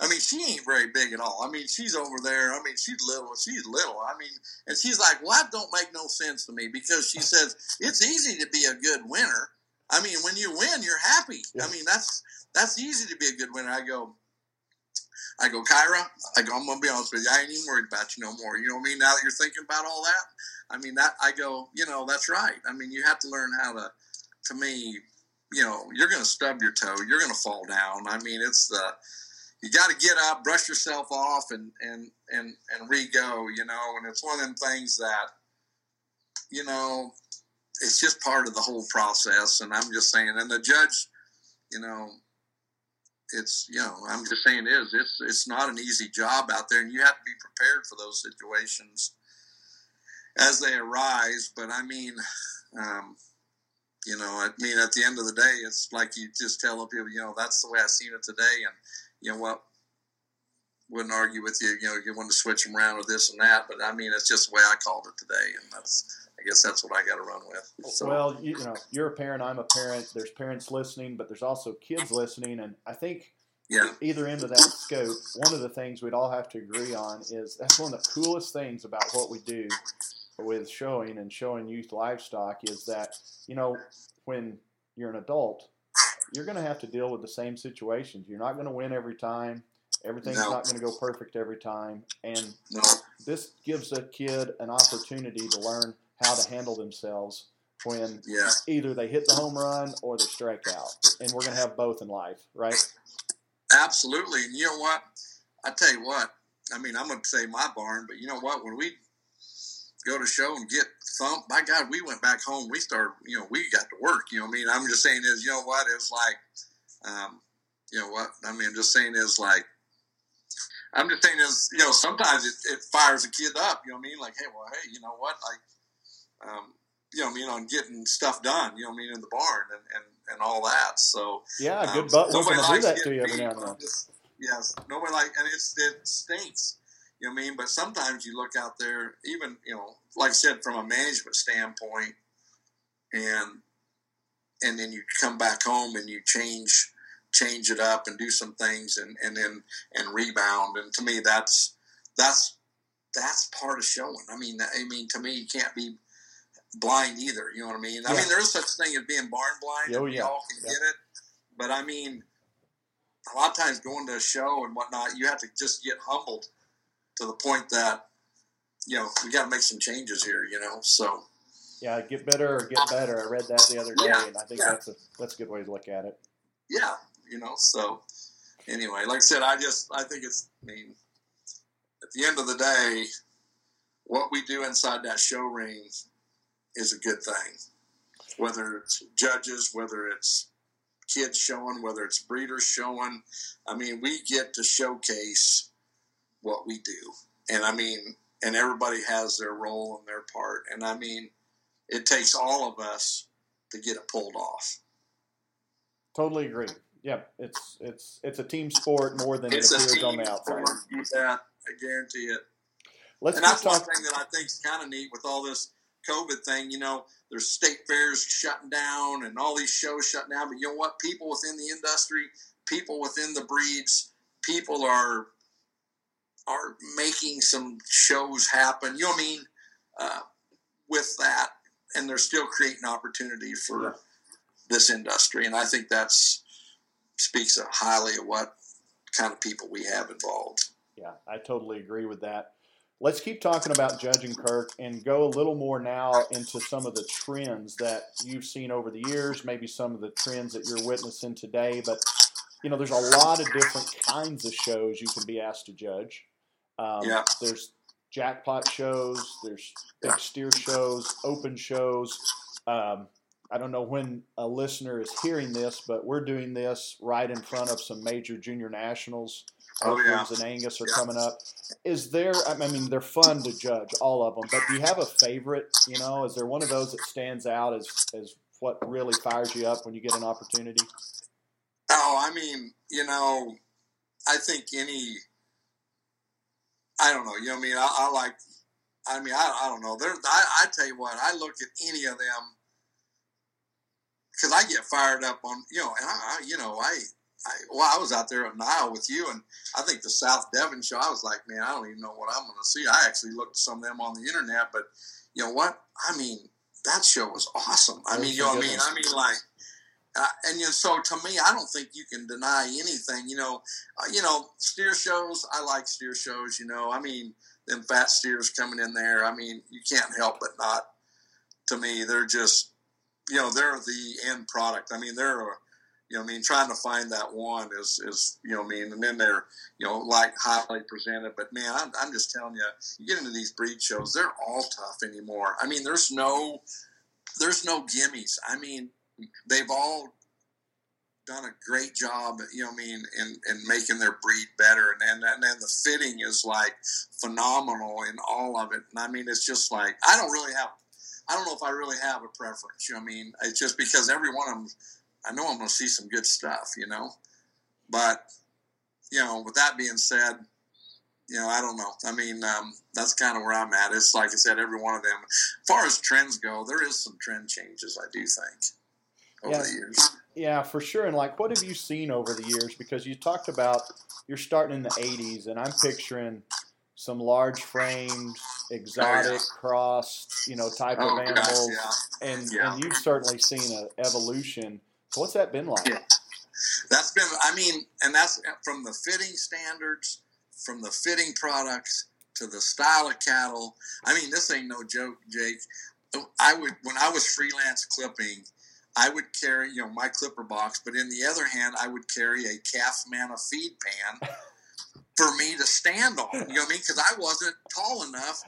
I mean, she ain't very big at all. I mean, she's over there. I mean, she's little. She's little. I mean, and she's like, "Well, that don't make no sense to me," because she says it's easy to be a good winner. I mean, when you win, you're happy. Yeah. I mean, that's that's easy to be a good winner. I go, I go, Kyra. I go. I'm gonna be honest with you. I ain't even worried about you no more. You know what I mean? Now that you're thinking about all that, I mean that. I go. You know, that's right. I mean, you have to learn how to. To me, you know, you're gonna stub your toe. You're gonna fall down. I mean, it's the. You got to get up, brush yourself off, and and and and re-go. You know, and it's one of them things that. You know, it's just part of the whole process. And I'm just saying, and the judge, you know, it's you know, I'm just saying, is it's it's not an easy job out there, and you have to be prepared for those situations as they arise. But I mean, um, you know, I mean, at the end of the day, it's like you just tell the people, you know, that's the way I seen it today, and you know what. Wouldn't argue with you, you know, you want to switch them around with this and that, but I mean, it's just the way I called it today, and that's, I guess that's what I got to run with. So, Well, you, you know, you're a parent. I'm a parent. There's parents listening, but there's also kids listening, and I think yeah, either end of that scope, one of the things we'd all have to agree on is that's one of the coolest things about what we do with showing and showing youth livestock is that you know when you're an adult, you're going to have to deal with the same situations. You're not going to win every time. Everything's No. not going to go perfect every time, and no, this gives a kid an opportunity to learn how to handle themselves when yeah, either they hit the home run or they strike out. And we're going to have both in life, right? absolutely. And you know what? I tell you what. I mean, I'm going to say my barn, but you know what? When we go to show and get thumped, by God, we went back home. We started, you know, we got to work. You know, what I mean, I'm just saying is, you know what? It's like, um, you know what? I mean, I'm just saying is like, I'm just saying is, you know, sometimes it, it fires a kid up. You know what I mean? Like, hey, well, hey, you know what? Like, um, you know, what I mean, on getting stuff done. You know, what I mean, in the barn and and, and all that. So Yeah, um, good butt nobody going to do likes that to you every now and then. Yes, nobody like, and it's it stinks. You know what I mean? But sometimes you look out there, even you know, like I said, from a management standpoint, and and then you come back home and you change change it up and do some things and and then and rebound. And to me, that's that's that's part of showing. I mean, I mean, to me, you can't be blind either. You know what I mean? I mean, there is such thing as being barn blind. Oh, and We all can Yeah. get it. But I mean, a lot of times going to a show and whatnot, you have to just get humbled to the point that you know we got to make some changes here. You know, so Yeah, get better or get better. I read that the other day, Yeah, and I think yeah. that's a that's a good way to look at it. yeah, you know, so anyway, like I said, I just I think it's. I mean, at the end of the day, what we do inside that show ring is a good thing. Whether it's judges, whether it's kids showing, whether it's breeders showing, I mean, we get to showcase what we do, and I mean, and everybody has their role and their part, and I mean, it takes all of us to get it pulled off. Totally agree. Yeah, it's it's it's a team sport more than It's it appears on the outside. sport. Yeah, I guarantee it. Let's and that's one thing that I think is kind of neat with all this COVID thing, you know, there's state fairs shutting down and all these shows shutting down. But you know what? People within the industry, people within the breeds, people are are making some shows happen. You know what I mean? Uh, with that, and they're still creating opportunity for yeah. this industry, and I think that's speaks highly of what kind of people we have involved. Yeah, I totally agree with that. Let's keep talking about Judging Kirk and go a little more now into some of the trends that you've seen over the years, maybe some of the trends that you're witnessing today. But, you know, there's a lot of different kinds of shows you can be asked to judge. Um, yeah. There's jackpot shows, there's big steer shows, open shows. Um, I don't know when a listener is hearing this, but we're doing this right in front of some major junior nationals. Oh, yeah. and Angus are yeah. coming up. Is there? I mean, they're fun to judge, all of them. But do you have a favorite? You know, is there one of those that stands out as as what really fires you up when you get an opportunity? Oh, I mean, you know, I think any I don't know. You know what I mean? I, I like. I mean, I, I don't know. There, I, I tell you what. I look at any of them because I get fired up on you know, and I, you know, I, I, well, I was out there at Nile with you, and I think the South Devon show. I was like, man, I don't even know what I'm going to see. I actually looked some of them on the internet, but you know what? I mean, that show was awesome. I mean, you know what I mean? I mean, like uh, and you know, so to me, I don't think you can deny anything. You know, uh, you know, steer shows. I like steer shows. You know, I mean, them fat steers coming in there. I mean, you can't help but not. To me, they're just, you know, they're the end product. I mean, they're, you know, I mean, trying to find that one is, is, you know, I mean, and then they're, you know, like highly presented. But man, I'm, I'm just telling you, you get into these breed shows, they're all tough anymore. I mean, there's no, there's no gimmies. I mean, they've all done a great job, you know, I mean, in, in making their breed better. And, and, and then the fitting is like phenomenal in all of it. And I mean, it's just like, I don't really have, I don't know if I really have a preference, you know I mean? It's just because every one of them, I know I'm going to see some good stuff, you know? But, you know, with that being said, you know, I don't know. I mean, um, that's kind of where I'm at. It's like I said, every one of them. As far as trends go, there is some trend changes, I do think over yeah. the years. Yeah, for sure. And like, what have you seen over the years? Because you talked about you're starting in the '80s, and I'm picturing some large framed, exotic, oh, yeah. crossed, you know, type oh, of animals, yeah. and and you've certainly seen an evolution. So what's that been like? That's been, I mean, and that's uh, from the fitting standards, from the fitting products to the style of cattle. I mean, this ain't no joke, Jake. I would when I was freelance clipping I would carry, you know, my clipper box, but in the other hand, I would carry a calf manna feed pan <laughs> for me to stand on. You know what I mean? Because I wasn't tall enough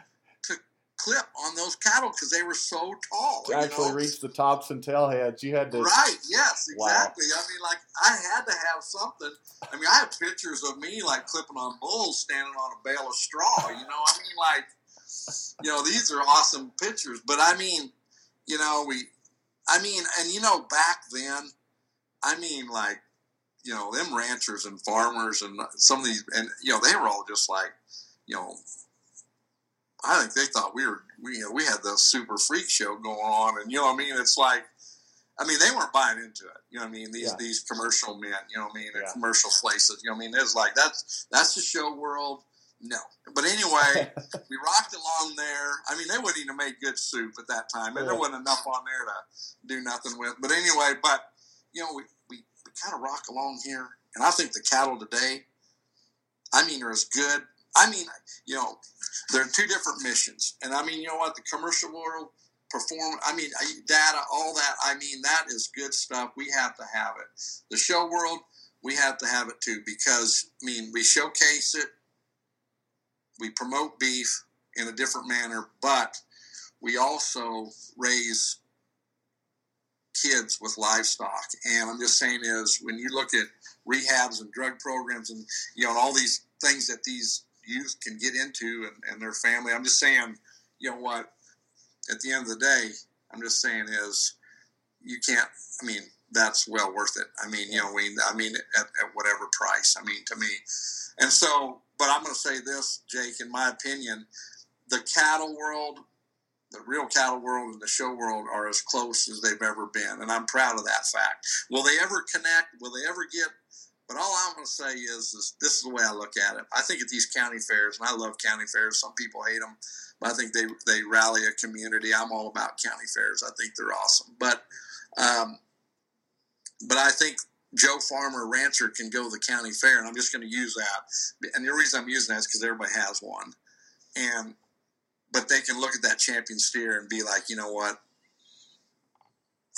to clip on those cattle because they were so tall. To actually know? reach the tops and tail heads, you had to. Right? Yes, exactly. Wow. I mean, like I had to have something. I mean, I have pictures of me like clipping on bulls standing on a bale of straw. You know, I mean, like, you know, these are awesome pictures. But I mean, you know, we I mean, and you know, back then, I mean, like, you know, them ranchers and farmers and some of these, and you know, they were all just like, you know, I think they thought we were, we, you know, we had the super freak show going on, and you know, what I mean, it's like, I mean, they weren't buying into it. You know, what I mean, these yeah. these commercial men, you know, what I mean, yeah. commercial places. You know, what I mean, it's like that's that's the show world. No. But anyway, <laughs> we rocked along there. I mean, they wouldn't even make good soup at that time. And there wasn't enough on there to do nothing with. But anyway, but, you know, we, we, we kind of rock along here. And I think the cattle today, I mean, are as good. I mean, you know, they're two different missions. And I mean, you know what? The commercial world, perform, I mean, data, all that, I mean, that is good stuff. We have to have it. The show world, we have to have it too because, I mean, we showcase it we promote beef in a different manner, but we also raise kids with livestock. And I'm just saying is when you look at rehabs and drug programs and you know and all these things that these youth can get into and, and their family, I'm just saying, you know what, at the end of the day, I'm just saying is you can't I mean, that's well worth it. I mean, you know, we I mean at, at whatever price. I mean to me. And so but I'm going to say this, Jake. In my opinion, the cattle world the real cattle world and the show world are as close as they've ever been, and I'm proud of that fact. Will they ever connect? Will they ever get? But all I'm going to say is, is this is the way I look at it. I think at these county fairs, and I love county fairs. Some people hate them, but I think they they rally a community. I'm all about county fairs. I think they're awesome. But um, but I think Joe Farmer Rancher can go to the county fair, and I'm just going to use that. And the reason I'm using that is because everybody has one, and but they can look at that champion steer and be like, you know what,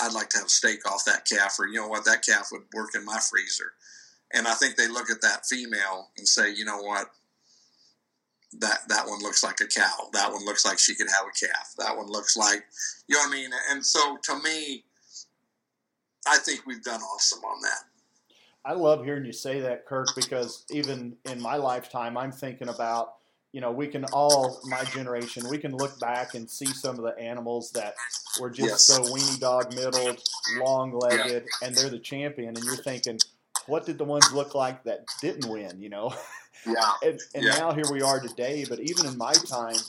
I'd like to have steak off that calf, or you know what, that calf would work in my freezer. And I think they look at that female and say, you know what, that that one looks like a cow. That one looks like she could have a calf. That one looks like, you know what I mean. And so to me, I think we've done awesome on that. I love hearing you say that, Kirk, because even in my lifetime, I'm thinking about, you know, we can all, my generation, we can look back and see some of the animals that were just Yes. so weenie dog middled, long legged, and they're the champion. And you're thinking, what did the ones look like that didn't win, you know? Yeah. <laughs> and, and Yeah. now here we are today. But even in my time,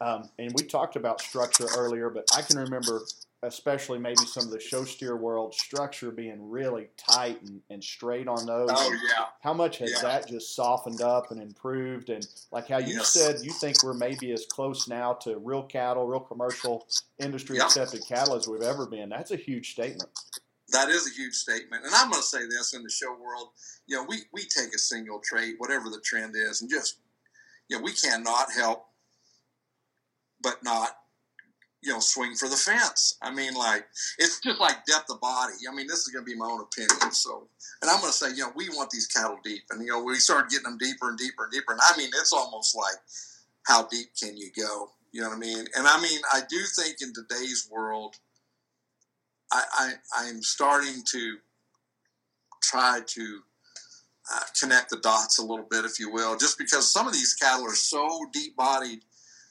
um, and we talked about structure earlier, but I can remember, especially maybe some of the show steer world structure being really tight and, and straight on those. Oh yeah. How much has Yeah. that just softened up and improved? And like how you Yes. said, you think we're maybe as close now to real cattle, real commercial industry Yeah. accepted cattle as we've ever been. That's a huge statement. That is a huge statement. And I'm going to say this in the show world, you know, we, we take a single trait, whatever the trend is, and just, you know, we cannot help but not, you know, swing for the fence. I mean, like, it's just like depth of body. I mean, this is going to be my own opinion. So, and I'm going to say, you know, we want these cattle deep. And, you know, we started getting them deeper and deeper and deeper. And I mean, it's almost like, how deep can you go? You know what I mean? And I mean, I do think in today's world, I, I I'm starting to try to uh, connect the dots a little bit, if you will, just because some of these cattle are so deep bodied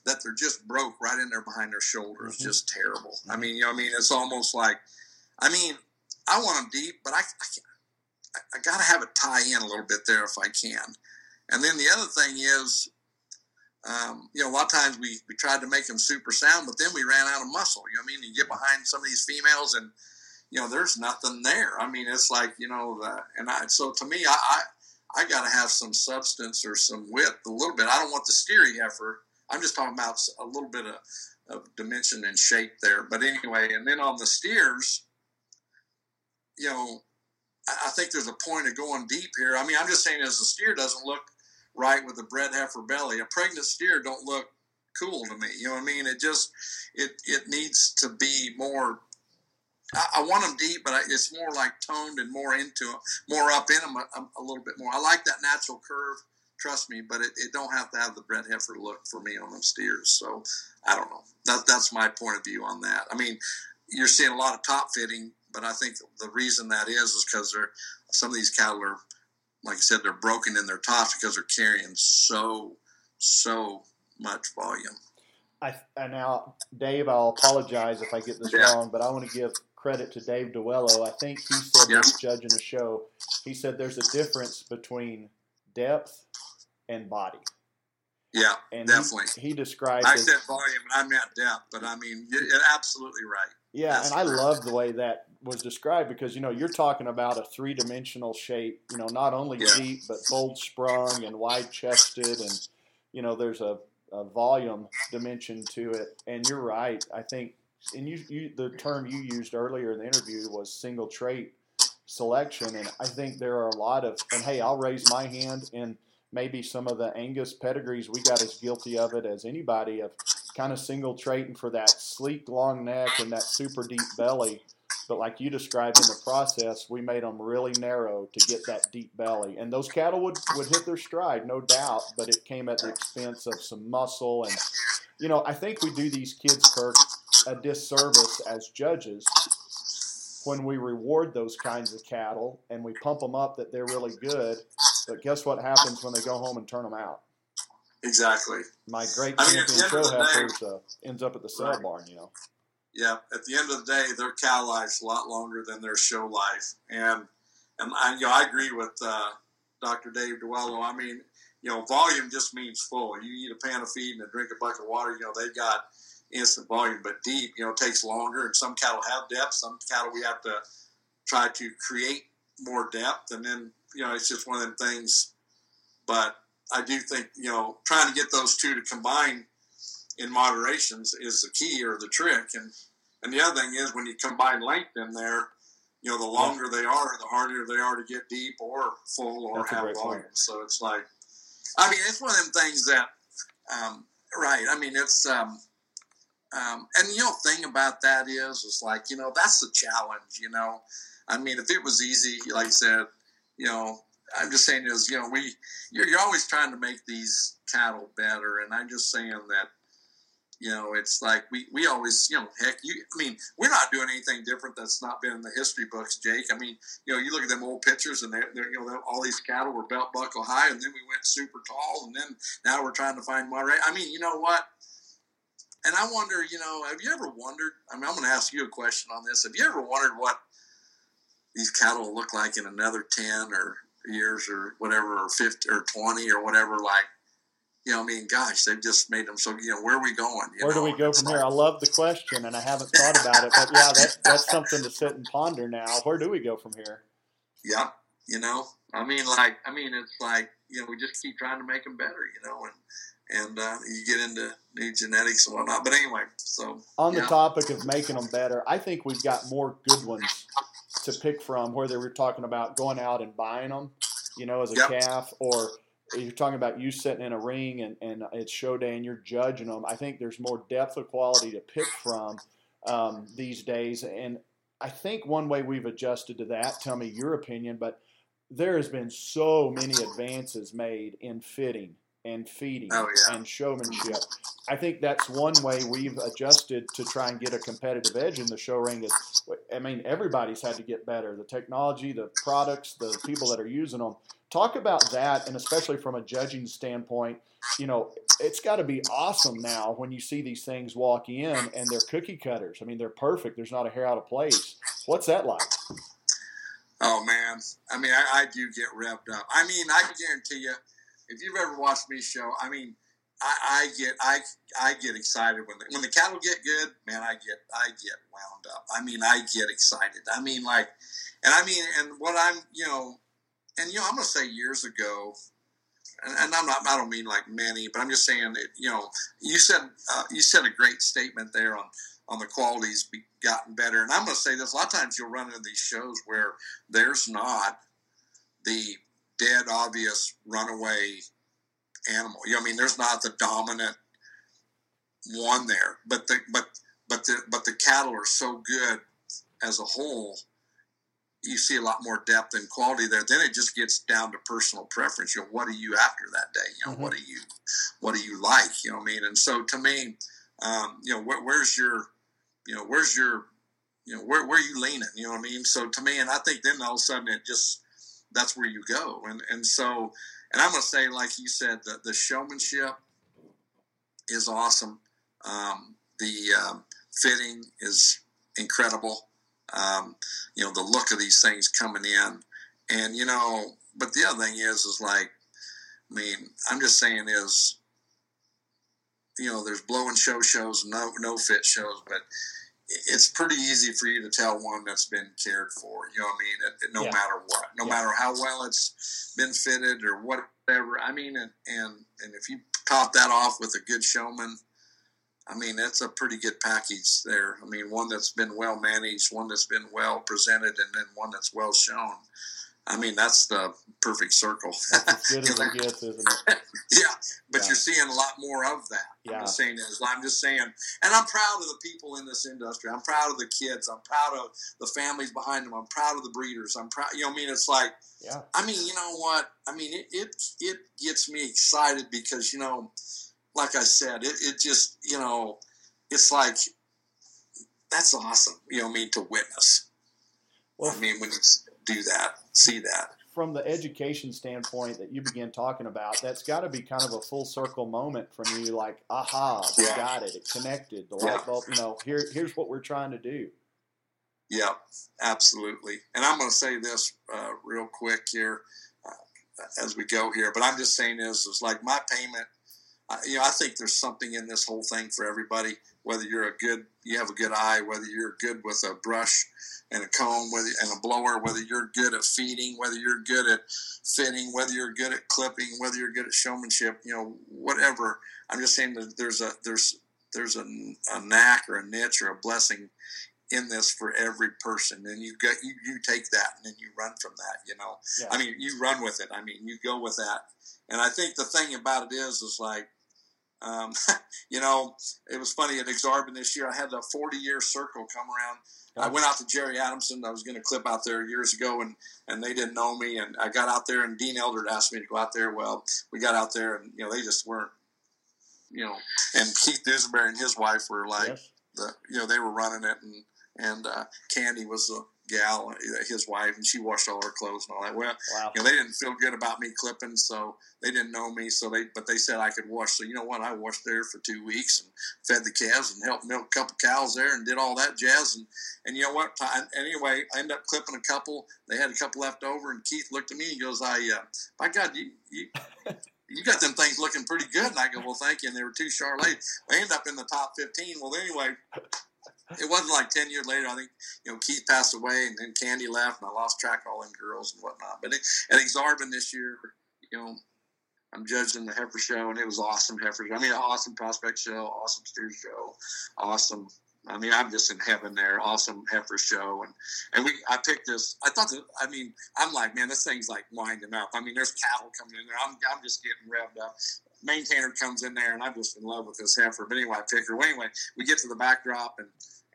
that they're just broke right in there behind their shoulders, Mhm. just terrible. I mean, you know, what I mean, it's almost like, I mean, I want them deep, but I, I, I got to have it tie in a little bit there if I can. And then the other thing is, um, you know, a lot of times we, we tried to make them super sound, but then we ran out of muscle. You know what I mean? You get behind some of these females and, you know, there's nothing there. I mean, it's like, you know, the, and I, so to me, I, I, I got to have some substance or some width a little bit. I don't want the steery heifer. I'm just talking about a little bit of, of dimension and shape there. But anyway, and then on the steers, you know, I, I think there's a point of going deep here. I mean, I'm just saying as a steer doesn't look right with a bred heifer belly, a pregnant steer don't look cool to me. You know what I mean? It just it it needs to be more. I, want them deep, but it's more like toned and more into them, more up in them a, a little bit more. I like that natural curve. Trust me, but it, it don't have to have the bred heifer look for me on them steers. So I don't know. That that's my point of view on that. I mean, you're seeing a lot of top fitting, but I think the reason that is is because they're some of these cattle are, like I said, they're broken in their tops because they're carrying so so much volume. I, I now, Dave, I'll apologize if I get this Yeah. wrong, but I want to give credit to Dave DeWello. I think he said Yeah. this judging a show. He said there's a difference between depth and body. Yeah, And Definitely. he, he described I said volume and I meant depth, but I mean you're you're absolutely right. Yeah, That's and I correct. love the way that was described because you know you're talking about a three dimensional shape. You know, not only Yeah. deep but bold sprung and wide chested, and you know there's a, a volume dimension to it. And you're right. I think, and you, you the term you used earlier in the interview was single trait selection, and I think there are a lot of. And hey, I'll raise my hand and. Maybe some of the Angus pedigrees we got as guilty of it as anybody of kind of single trading for that sleek long neck and that super deep belly. But like you described in the process, we made them really narrow to get that deep belly. And those cattle would, would hit their stride, no doubt, but it came at the expense of some muscle. And, you know, I think we do these kids, Kirk, a disservice as judges when we reward those kinds of cattle and we pump them up that they're really good. But guess what happens when they go home and turn them out? Exactly. My great I mean, champion show heifers uh, ends up at the sale Right. barn, you know. Yeah. At the end of the day, their cow life's a lot longer than their show life, and and I, you know I agree with uh, Dr. Dave DeWello. I mean, you know, volume just means full. You eat a pan of feed and a drink a bucket of water. You know, they got instant volume, but deep, you know, takes longer. And some cattle have depth. Some cattle we have to try to create more depth. And then, you know, it's just one of them things. But I do think, you know, trying to get those two to combine in moderations is the key or the trick. And, and the other thing is when you combine length in there, you know, the longer yeah. they are, the harder they are to get deep or full or That's have volume. Point. So it's like, I mean, it's one of them things that, um, right. I mean, it's, um, um, and you know, thing about that is, is like, you know, that's the challenge, you know, I mean, if it was easy, like I said, you know, I'm just saying is, you know, we, you're, you're always trying to make these cattle better. And I'm just saying that, you know, it's like we, we always, you know, heck, you, I mean, we're not doing anything different that's not been in the history books, Jake. I mean, you know, you look at them old pictures and they're, they're you know, all these cattle were belt buckle high and then we went super tall and then now we're trying to find moderate. I mean, you know what? And I wonder, you know, have you ever wondered? I mean, I'm going to ask you a question on this. Have you ever wondered what these cattle will look like in another 10 or years or whatever, or 50 or 20 or whatever? Like, you know, I mean, gosh, they've just made them so. You know, where are we going? where know? do we go from here? I love the question, and I haven't thought about it, but yeah, that, that's something to sit and ponder now. Where do we go from here? Yeah, you know, I mean, like, I mean, it's like you know, we just keep trying to make them better, you know, and and uh, you get into new genetics and whatnot. But anyway, so on the topic of making them better, I think we've got more good ones to pick from. Whether we're talking about going out and buying them, you know, as a yep. calf, or you're talking about you sitting in a ring and, and it's show day and you're judging them. I think there's more depth of quality to pick from um, these days. And I think one way we've adjusted to that, tell me your opinion, but there has been so many advances made in fitting and feeding oh, yeah. and showmanship. I think that's one way we've adjusted to try and get a competitive edge in the show ring. Is I mean, everybody's had to get better. The technology, the products, the people that are using them. Talk about that, and especially from a judging standpoint, you know, it's got to be awesome now when you see these things walk in and they're cookie cutters. I mean, they're perfect. There's not a hair out of place. What's that like? Oh man, I mean, I, I do get revved up. I mean, I guarantee you, if you've ever watched me show, I mean, I, I, get I I get excited when the, when the cattle get good, man. I get I get wound up. I mean, I get excited. I mean, like, and I mean, and what I'm, you know, and you know, I'm to say years ago, and, and, I'm not, I don't mean like many, but I'm just saying that you know, you said uh, you said a great statement there on on the qualities be gotten better, and I'm to say this: a lot of times you'll run into these shows where there's not the dead obvious runaway animal. You know, I mean, there's not the dominant one there, but the but but the but the cattle are so good as a whole you see a lot more depth and quality there. Then it just gets down to personal preference. You know, what are you after that day? You know, mm-hmm. what do you, what do you like? You know, what I mean. And so to me, um, you know, where, where's your, you know, where's your, you know, where where are you leaning? You know what I mean. So to me, and I think then all of a sudden it just that's where you go. And and so, and I'm gonna say, like you said, the the showmanship is awesome. Um, the um, fitting is incredible. Um, you know, the look of these things coming in. And, you know, but the other thing is, is like, I mean, I'm just saying is, you know, there's blow and show shows, no, no fit shows, but it's pretty easy for you to tell one that's been cared for. You know what I mean? no yeah. matter what, no yeah. matter how well it's been fitted or whatever. I mean, and, and, and if you top that off with a good showman, I mean, that's a pretty good package there. I mean, one that's been well managed, one that's been well presented, and then one that's well shown. I mean, that's the perfect circle. <laughs> That's good as it <laughs> gets, yeah, but yeah. you're seeing a lot more of that. Yeah. I'm just saying I'm just saying, and I'm proud of the people in this industry. I'm proud of the kids. I'm proud of the families behind them. I'm proud of the breeders. I'm proud. You know, I mean, it's like, yeah. I mean, you know what? I mean, it it, it gets me excited because you know like I said, it, it just, you know, it's like, that's awesome, you know, I mean, to witness. Well, I mean, when you do that, see that. From the education standpoint that you began talking about, that's got to be kind of a full circle moment from you, like, aha, yeah. got it, it connected, the light bulb, you know, here, here's what we're trying to do. Yeah, absolutely. And I'm going to say this uh, real quick here uh, as we go here, but I'm just saying is, is like my payment you know, I think there's something in this whole thing for everybody. Whether you're a good, you have a good eye, whether you're good with a brush and a comb, whether and a blower, whether you're good at feeding, whether you're good at fitting, whether you're good at clipping, whether you're good at showmanship, you know, whatever. I'm just saying that there's a there's there's a, a knack or a niche or a blessing in this for every person and you get you, you take that and then you run from that you know yeah. i mean you run with it i mean you go with that and i think the thing about it is is like um, <laughs> you know it was funny at Aksarben this year i had a 40 year circle come around I went out to Jerry Adamson. I was going to clip out there years ago, and and they didn't know me. And I got out there, and Dean Eldred asked me to go out there. Well, we got out there, and you know they just weren't, you know. And Keith Dusenberry and his wife were like, yes. the you know they were running it, and and uh, Candy was the gal, his wife, and she washed all her clothes and all that. Well, wow. you know, they didn't feel good about me clipping, so they didn't know me. So they, but they said I could wash. So you know what? I washed there for two weeks and fed the calves and helped milk a couple cows there and did all that jazz. And and you know what? Anyway, I ended up clipping a couple. They had a couple left over, and Keith looked at me and goes, "I, uh, my God, you." you <laughs> you got them things looking pretty good. And I go, well, thank you. And they were two ladies. I ended up in the top 15. Well, anyway, it wasn't like 10 years later. I think, you know, Keith passed away and then Candy left and I lost track of all them girls and whatnot. But it, at Aksarben this year, you know, I'm judging the heifer show and it was awesome heifer. Show. I mean, awesome prospect show, awesome steer show, awesome. I mean, I'm just in heaven there. Awesome heifer show, and and we. I picked this. I thought that. I mean, I'm like, man, this thing's like winding up. I mean, there's cattle coming in there. I'm, I'm just getting revved up maintainer comes in there, and I'm just in love with this heifer. But anyway, I pick her. Well, anyway, we get to the backdrop, and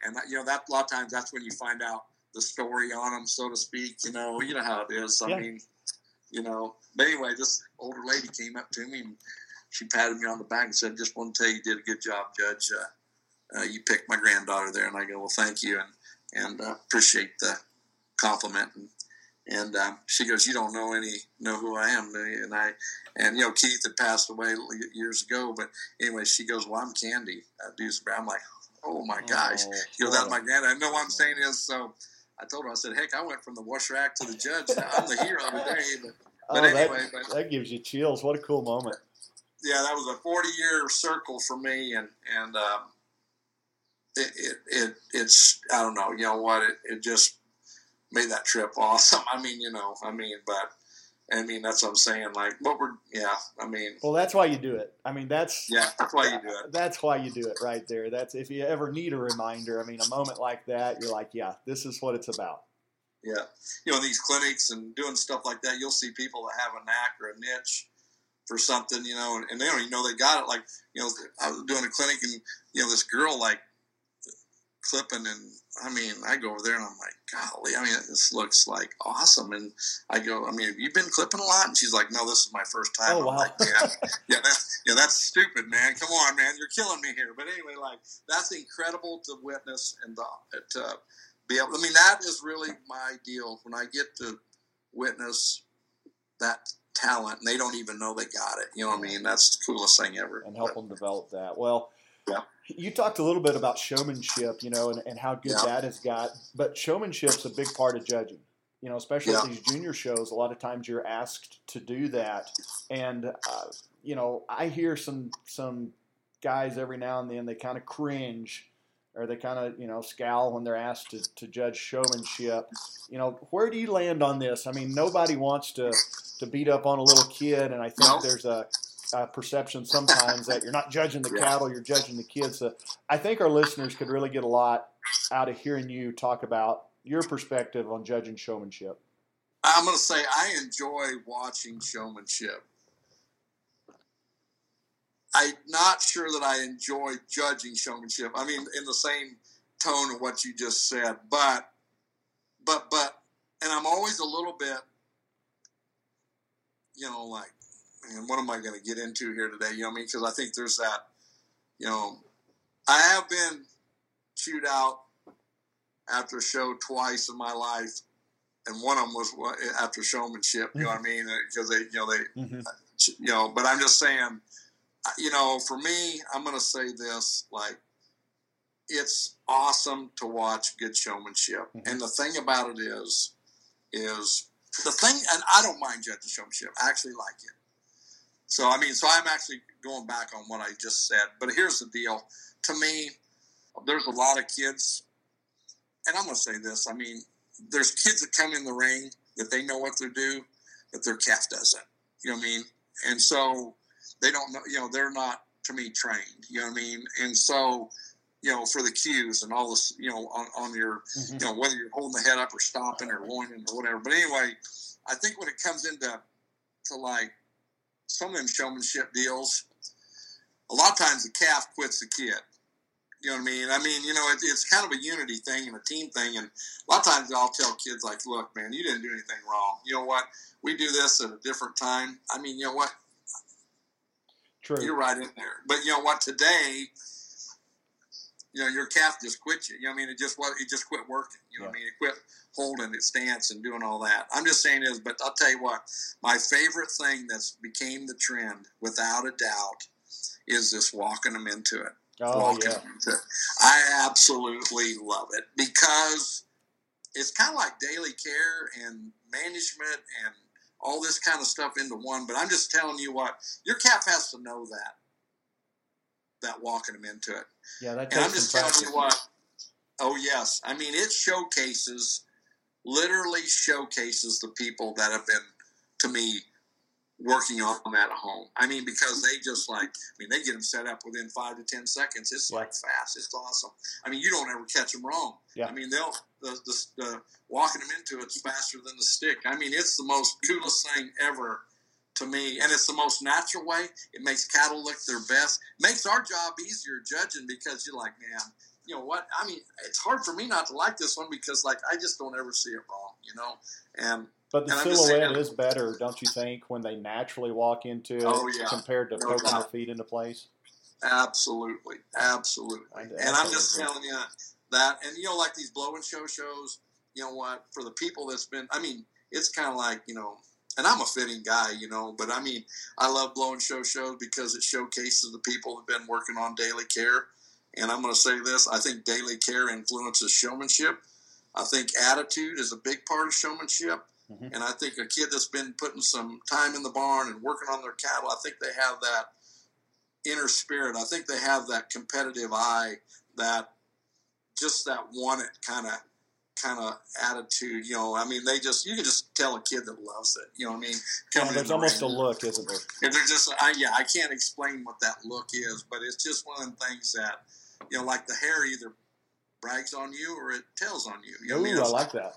and that, you know that a lot of times that's when you find out the story on them, so to speak. You know, you know how it is. I yeah. mean, you know. But anyway, this older lady came up to me and she patted me on the back and said, "Just want to tell you, you did a good job, Judge. Uh, uh, you picked my granddaughter there." And I go, "Well, thank you, and and uh, appreciate the compliment." And, and um, she goes, "You don't know any know who I am," and I, and you know, Keith had passed away years ago, but anyway, she goes, "Well, I'm Candy uh, Dewsbury." I'm like, oh my gosh, oh, you know, that's my granddad. I know what I'm saying is so. I told her, I said, heck, I went from the washer act to the judge. I'm the hero of the day. But, but oh, anyway, that, but, that gives you chills. What a cool moment. Yeah, that was a 40 year circle for me, and and um, it, it, it it's I don't know, you know what? It, it just made that trip awesome. I mean, you know, I mean, but I mean, that's what I'm saying. Like, what we're, yeah, I mean. Well, that's why you do it. I mean, that's. Yeah, that's why you do it. That's why you do it right there. That's if you ever need a reminder. I mean, a moment like that, you're like, yeah, this is what it's about. Yeah. You know, these clinics and doing stuff like that, you'll see people that have a knack or a niche for something, you know, and, and they don't even know they got it. Like, you know, I was doing a clinic and, you know, this girl, like, clipping and I mean I go over there and I'm like golly I mean this looks like awesome. And I go I mean have you been clipping a lot? And she's like no this is my first time. Oh, wow. Like, yeah yeah that's yeah that's stupid man. Come on man. You're killing me here. But anyway like that's incredible to witness and to, to be able I mean that is really my deal. When I get to witness that talent and they don't even know they got it. You know what I mean? That's the coolest thing ever. And help but, them develop that. Well yeah you talked a little bit about showmanship, you know, and, and how good yeah. that has got. But showmanship's a big part of judging. You know, especially yeah. these junior shows. A lot of times you're asked to do that, and uh, you know, I hear some some guys every now and then they kind of cringe or they kind of you know scowl when they're asked to, to judge showmanship. You know, where do you land on this? I mean, nobody wants to to beat up on a little kid, and I think no. there's a uh, perception sometimes that you're not judging the yeah. cattle, you're judging the kids. So I think our listeners could really get a lot out of hearing you talk about your perspective on judging showmanship. I'm going to say I enjoy watching showmanship. I'm not sure that I enjoy judging showmanship. I mean, in the same tone of what you just said, but, but, but, and I'm always a little bit, you know, like, and what am I going to get into here today? You know what I mean? Because I think there's that, you know, I have been chewed out after a show twice in my life, and one of them was after showmanship. You know what I mean? Because they, you know, they, mm-hmm. you know. But I'm just saying, you know, for me, I'm going to say this: like, it's awesome to watch good showmanship, mm-hmm. and the thing about it is, is the thing, and I don't mind judging showmanship. I actually like it. So I mean, so I'm actually going back on what I just said. But here's the deal: to me, there's a lot of kids, and I'm going to say this. I mean, there's kids that come in the ring that they know what they're due, but their calf doesn't. You know what I mean? And so they don't know. You know, they're not to me trained. You know what I mean? And so you know, for the cues and all this, you know, on, on your, mm-hmm. you know, whether you're holding the head up or stopping or loining or whatever. But anyway, I think when it comes into to like some of them showmanship deals, a lot of times the calf quits the kid. You know what I mean? I mean, you know, it, it's kind of a unity thing and a team thing. And a lot of times I'll tell kids, like, look, man, you didn't do anything wrong. You know what? We do this at a different time. I mean, you know what? True. You're right in there. But you know what? Today, you know, your calf just quit you. You know what I mean? It just it just quit working. You know yeah. what I mean? It quit holding its stance and doing all that. I'm just saying is, but I'll tell you what, my favorite thing that's became the trend, without a doubt, is this walking them into it. Oh, walking yeah. into it. I absolutely love it because it's kind of like daily care and management and all this kind of stuff into one. But I'm just telling you what, your calf has to know that that walking them into it. Yeah, that. And I'm just telling you what. Oh yes, I mean it showcases, literally showcases the people that have been to me working on that at home. I mean, because they just like, I mean, they get them set up within five to ten seconds. It's yeah. like fast. It's awesome. I mean, you don't ever catch them wrong. Yeah. I mean, they'll the, the, the walking them into it's faster than the stick. I mean, it's the most coolest thing ever to me, and it's the most natural way. It makes cattle look their best. Makes our job easier judging because you're like, man, you know what? I mean, it's hard for me not to like this one because like I just don't ever see it wrong, you know. And but the and silhouette is better, don't you think, when they naturally walk into it oh, yeah. compared to no poking their feet into place? Absolutely, absolutely. I, and I'm just telling you that, and you know, like these blow and show shows. You know what? For the people that's been, I mean, it's kind of like you know and I'm a fitting guy, you know, but I mean, I love blowing show shows because it showcases the people who've been working on daily care. And I'm going to say this I think daily care influences showmanship. I think attitude is a big part of showmanship. Mm-hmm. And I think a kid that's been putting some time in the barn and working on their cattle, I think they have that inner spirit. I think they have that competitive eye, that just that want it kind of kind of attitude. You know, I mean, they just you can just tell a kid that loves it. You know what I mean? Yeah, there's the almost a look, isn't? And they're just, I, yeah, I can't explain what that look is, but it's just one of the things that you know, like the hair either brags on you or it tells on you. you know Ooh, I, mean? I like that.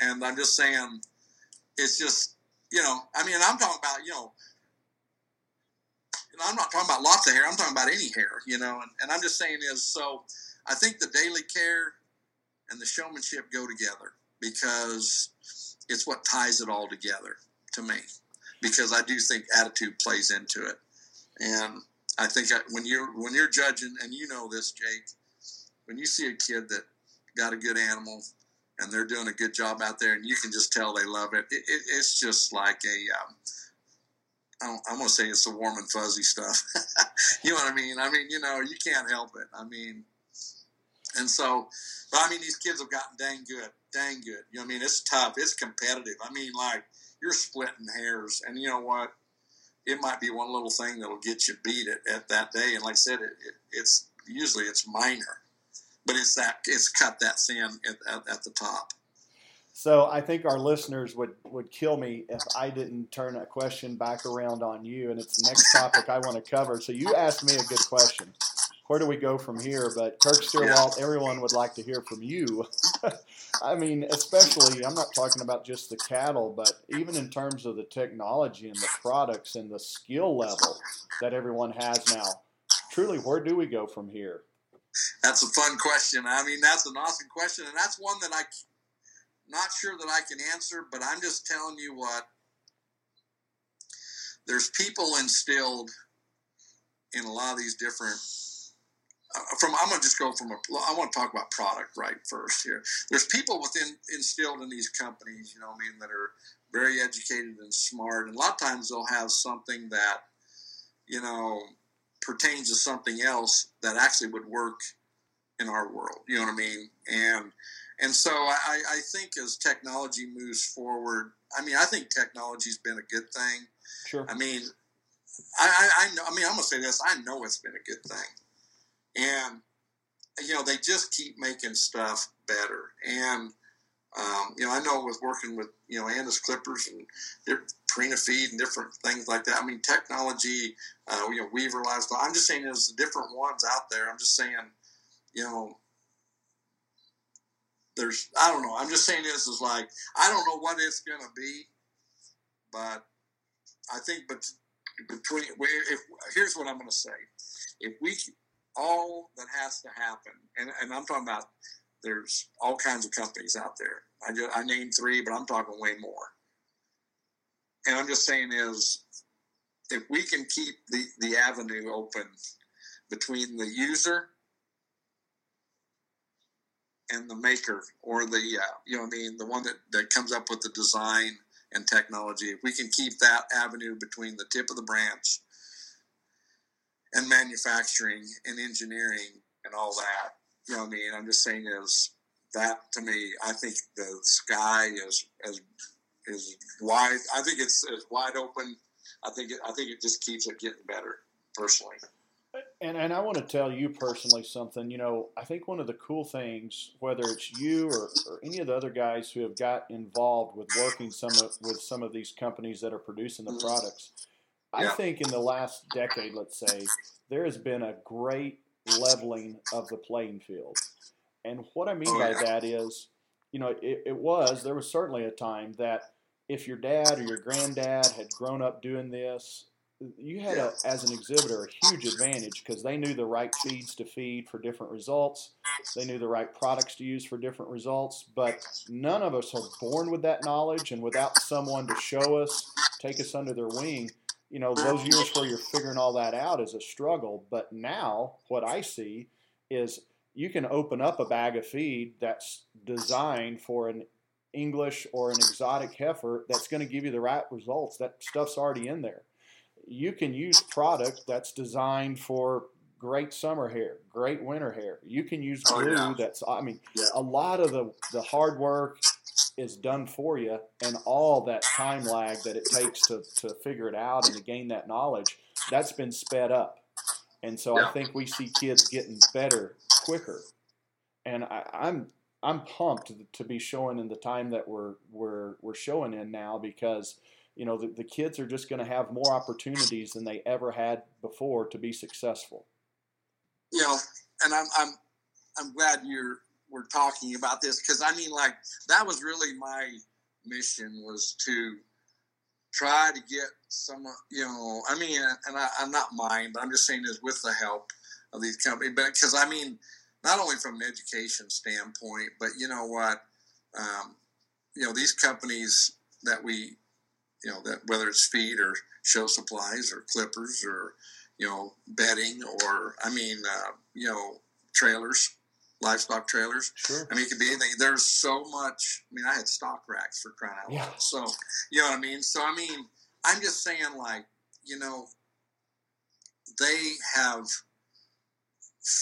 And I'm just saying, it's just you know, I mean, I'm talking about you know. And I'm not talking about lots of hair. I'm talking about any hair, you know. And, and I'm just saying is so. I think the daily care and the showmanship go together because it's what ties it all together to me. Because I do think attitude plays into it, and I think when you're when you're judging, and you know this, Jake, when you see a kid that got a good animal and they're doing a good job out there, and you can just tell they love it. it, it it's just like a um, I'm going to say it's the warm and fuzzy stuff. <laughs> you know what I mean? I mean, you know, you can't help it. I mean, and so, but I mean, these kids have gotten dang good, dang good. You know, I mean, it's tough, it's competitive. I mean, like you're splitting hairs, and you know what? It might be one little thing that'll get you beat at, at that day. And like I said, it, it, it's usually it's minor, but it's that it's cut that thin at, at, at the top. So I think our listeners would, would kill me if I didn't turn a question back around on you, and it's the next topic I want to cover. So you asked me a good question where do we go from here? But Kirk yeah. everyone would like to hear from you. <laughs> I mean, especially, I'm not talking about just the cattle, but even in terms of the technology and the products and the skill level that everyone has now. Truly, where do we go from here? That's a fun question. I mean, that's an awesome question, and that's one that I'm not sure that I can answer, but I'm just telling you what. There's people instilled in a lot of these different from I'm going to just go from a I want to talk about product right first here. There's people within instilled in these companies, you know, I mean, that are very educated and smart, and a lot of times they'll have something that you know pertains to something else that actually would work in our world. You know what I mean? And and so I, I think as technology moves forward, I mean, I think technology's been a good thing. Sure. I mean, I, I, I know. I mean, I'm gonna say this. I know it's been a good thing, and you know they just keep making stuff better. And um, you know, I know with working with you know Andis Clippers and Purina Feed and different things like that. I mean, technology. Uh, you know, Weaver Livestock. I'm just saying there's different ones out there. I'm just saying, you know, there's I don't know. I'm just saying this is like I don't know what it's gonna be, but I think but between if here's what I'm gonna say, if we all that has to happen, and, and I'm talking about there's all kinds of companies out there. I just I named three, but I'm talking way more. And I'm just saying is if we can keep the, the avenue open between the user and the maker or the uh, you know I mean the one that, that comes up with the design and technology if we can keep that avenue between the tip of the branch and manufacturing and engineering and all that you know what I mean I'm just saying is that to me I think the sky is as is wide I think it's as wide open I think it, I think it just keeps it getting better personally and and I want to tell you personally something. You know, I think one of the cool things, whether it's you or, or any of the other guys who have got involved with working some of, with some of these companies that are producing the mm-hmm. products, I think in the last decade, let's say, there has been a great leveling of the playing field. And what I mean oh, by that is, you know, it, it was there was certainly a time that if your dad or your granddad had grown up doing this you had a, as an exhibitor a huge advantage because they knew the right feeds to feed for different results. They knew the right products to use for different results. But none of us are born with that knowledge, and without someone to show us, take us under their wing, you know, those years where you're figuring all that out is a struggle. But now, what I see is you can open up a bag of feed that's designed for an English or an exotic heifer that's going to give you the right results. That stuff's already in there you can use product that's designed for great summer hair, great winter hair. You can use oh, glue oh, yeah. that's I mean, yeah. a lot of the the hard work is done for you and all that time lag that it takes to, to figure it out and to gain that knowledge, that's been sped up. And so yeah. I think we see kids getting better quicker. And I, I'm I'm pumped to be showing in the time that we're we're we're showing in now because – you know, the, the kids are just going to have more opportunities than they ever had before to be successful. You know, and I'm I'm I'm glad you're we're talking about this because I mean, like that was really my mission was to try to get some, you know, I mean, and I, am not mine, but I'm just saying is with the help of these companies, but because I mean, not only from an education standpoint, but you know what, um, you know, these companies that we you know that whether it's feed or show supplies or clippers or you know bedding or I mean uh, you know trailers, livestock trailers. Sure. I mean it could be anything. There's so much. I mean I had stock racks for crying out loud. Yeah. So you know what I mean. So I mean I'm just saying like you know they have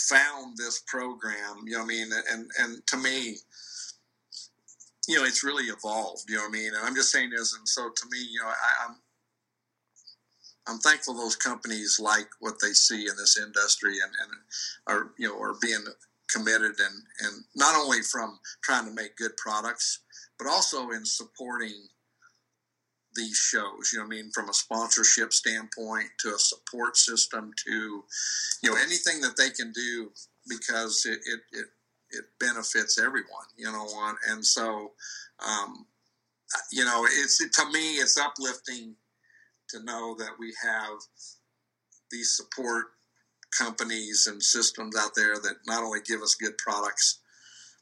found this program. You know what I mean and and to me you know, it's really evolved. You know what I mean? And I'm just saying this, and so to me, you know, I, I'm I'm thankful those companies like what they see in this industry and, and are you know are being committed and and not only from trying to make good products, but also in supporting these shows. You know, I mean, from a sponsorship standpoint to a support system to you know anything that they can do because it, it, it it benefits everyone, you know. And so, um, you know, it's to me, it's uplifting to know that we have these support companies and systems out there that not only give us good products,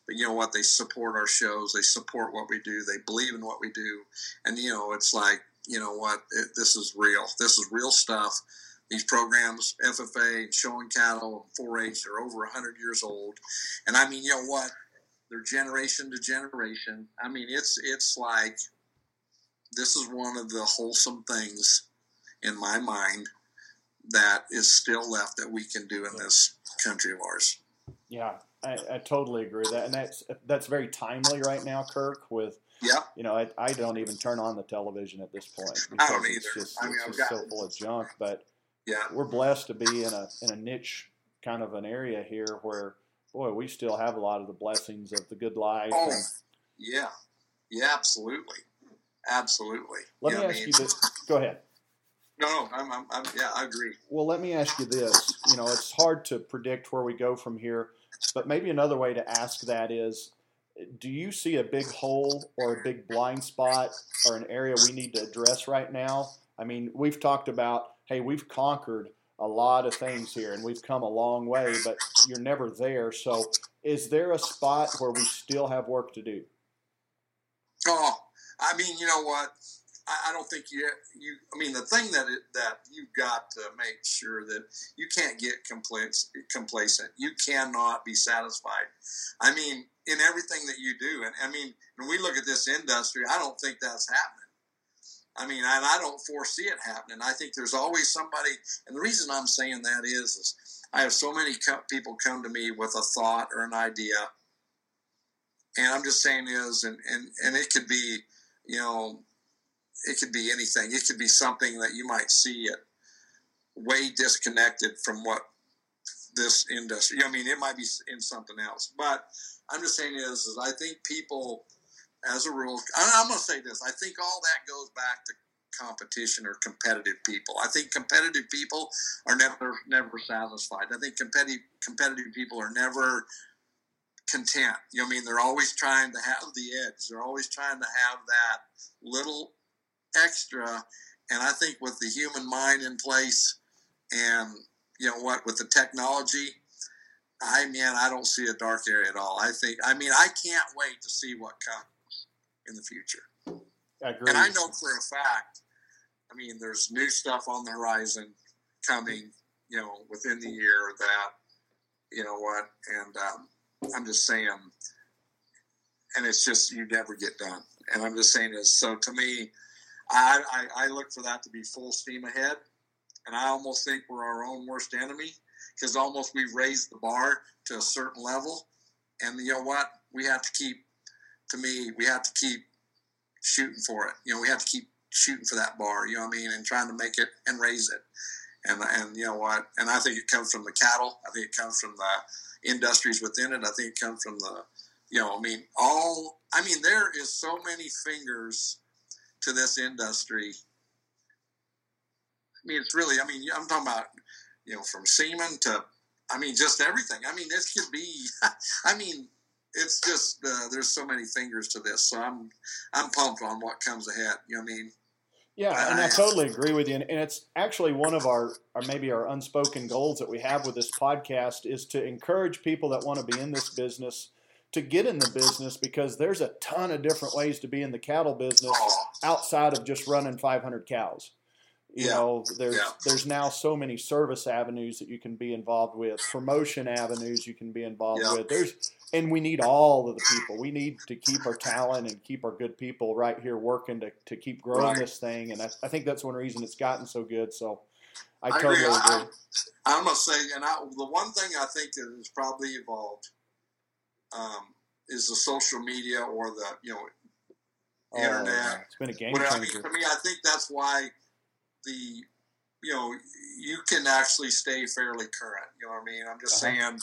but you know what, they support our shows, they support what we do, they believe in what we do, and you know, it's like, you know what, it, this is real, this is real stuff. These programs, FFA, and showing cattle, and 4-H, they're over 100 years old, and I mean, you know what? They're generation to generation. I mean, it's it's like this is one of the wholesome things in my mind that is still left that we can do in this country of ours. Yeah, I, I totally agree with that, and that's that's very timely right now, Kirk, with Yeah. You know, I, I don't even turn on the television at this point I don't because it's just, I mean, it's just so full of junk. But Yeah. we're blessed to be in a in a niche kind of an area here where boy we still have a lot of the blessings of the good life. Oh, and yeah. Yeah, absolutely. Absolutely. let me know ask I you this. Go ahead. No, I'm, I'm, I'm, yeah, I agree. Well, let me ask you this. You know, it's hard to predict where we go from here, but maybe another way to ask that is do you see a big hole or a big blind spot or an area we need to address right now? I mean, we've talked about, hey, we've conquered a lot of things here and we've come a long way, but you're never there. So, is there a spot where we still have work to do? Oh, I mean, you know what? I, don't think you, you. I mean, the thing that it, that you've got to make sure that you can't get complacent. Complacent. You cannot be satisfied. I mean, in everything that you do, and I mean, when we look at this industry, I don't think that's happening. I mean, and I don't foresee it happening. I think there's always somebody, and the reason I'm saying that is, is I have so many co- people come to me with a thought or an idea, and I'm just saying is, and and and it could be, you know, it could be anything. It could be something that you might see it way disconnected from what this industry. I mean, it might be in something else, but I'm just saying is, is I think people, as a rule, I'm going to say this. I think all that goes back to competition or competitive people. I think competitive people are never never satisfied. I think competitive competitive people are never content. You know, I mean, they're always trying to have the edge. They're always trying to have that little extra. And I think with the human mind in place, and you know what, with the technology, I mean, I don't see a dark area at all. I think, I mean, I can't wait to see what comes in the future. I. And I know for a fact, I mean, there's new stuff on the horizon coming, you know, within the year that, you know what, and um, I'm just saying, and it's just, you never get done. And I'm just saying is, so to me, I, I, I look for that to be full steam ahead. And I almost think we're our own worst enemy because almost we've raised the bar to a certain level. And you know what? We have to keep, to me, we have to keep shooting for it. You know, we have to keep shooting for that bar. You know what I mean, and trying to make it and raise it. And and you know what? And I think it comes from the cattle. I think it comes from the industries within it. I think it comes from the, you know, I mean, all. I mean, there is so many fingers to this industry. I mean, it's really. I mean, I'm talking about, you know, from semen to, I mean, just everything. I mean, this could be. <laughs> I mean, it's just uh, there's so many fingers to this. So I'm I'm pumped on what comes ahead. You know what I mean? Yeah, and I totally agree with you. And, and it's actually one of our, or maybe our unspoken goals that we have with this podcast is to encourage people that want to be in this business to get in the business because there's a ton of different ways to be in the cattle business outside of just running 500 cows. You Yeah. know, there's Yeah. there's now so many service avenues that you can be involved with, promotion avenues you can be involved Yeah. with. There's and we need all of the people. We need to keep our talent and keep our good people right here working to, to keep growing Right. this thing. And I, I think that's one reason it's gotten so good. So I, I totally agree. agree. I, I'm gonna say, and I, the one thing I think that has probably evolved um, is the social media or the you know Oh, internet. It's been a game What I mean, changer. to me, I think that's why the you know you can actually stay fairly current. You know what I mean? I'm just Uh-huh. saying.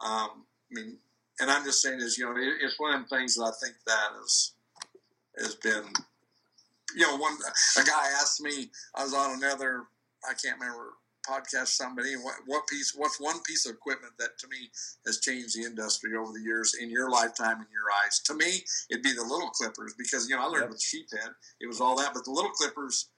Um, I mean, and I'm just saying is you know it, it's one of the things that I think that has has been. You know, one a guy asked me. I was on another. I can't remember podcast somebody what, what piece what's one piece of equipment that to me has changed the industry over the years in your lifetime in your eyes to me it'd be the little clippers because you know i learned Yep. with sheephead it was all that but the little clippers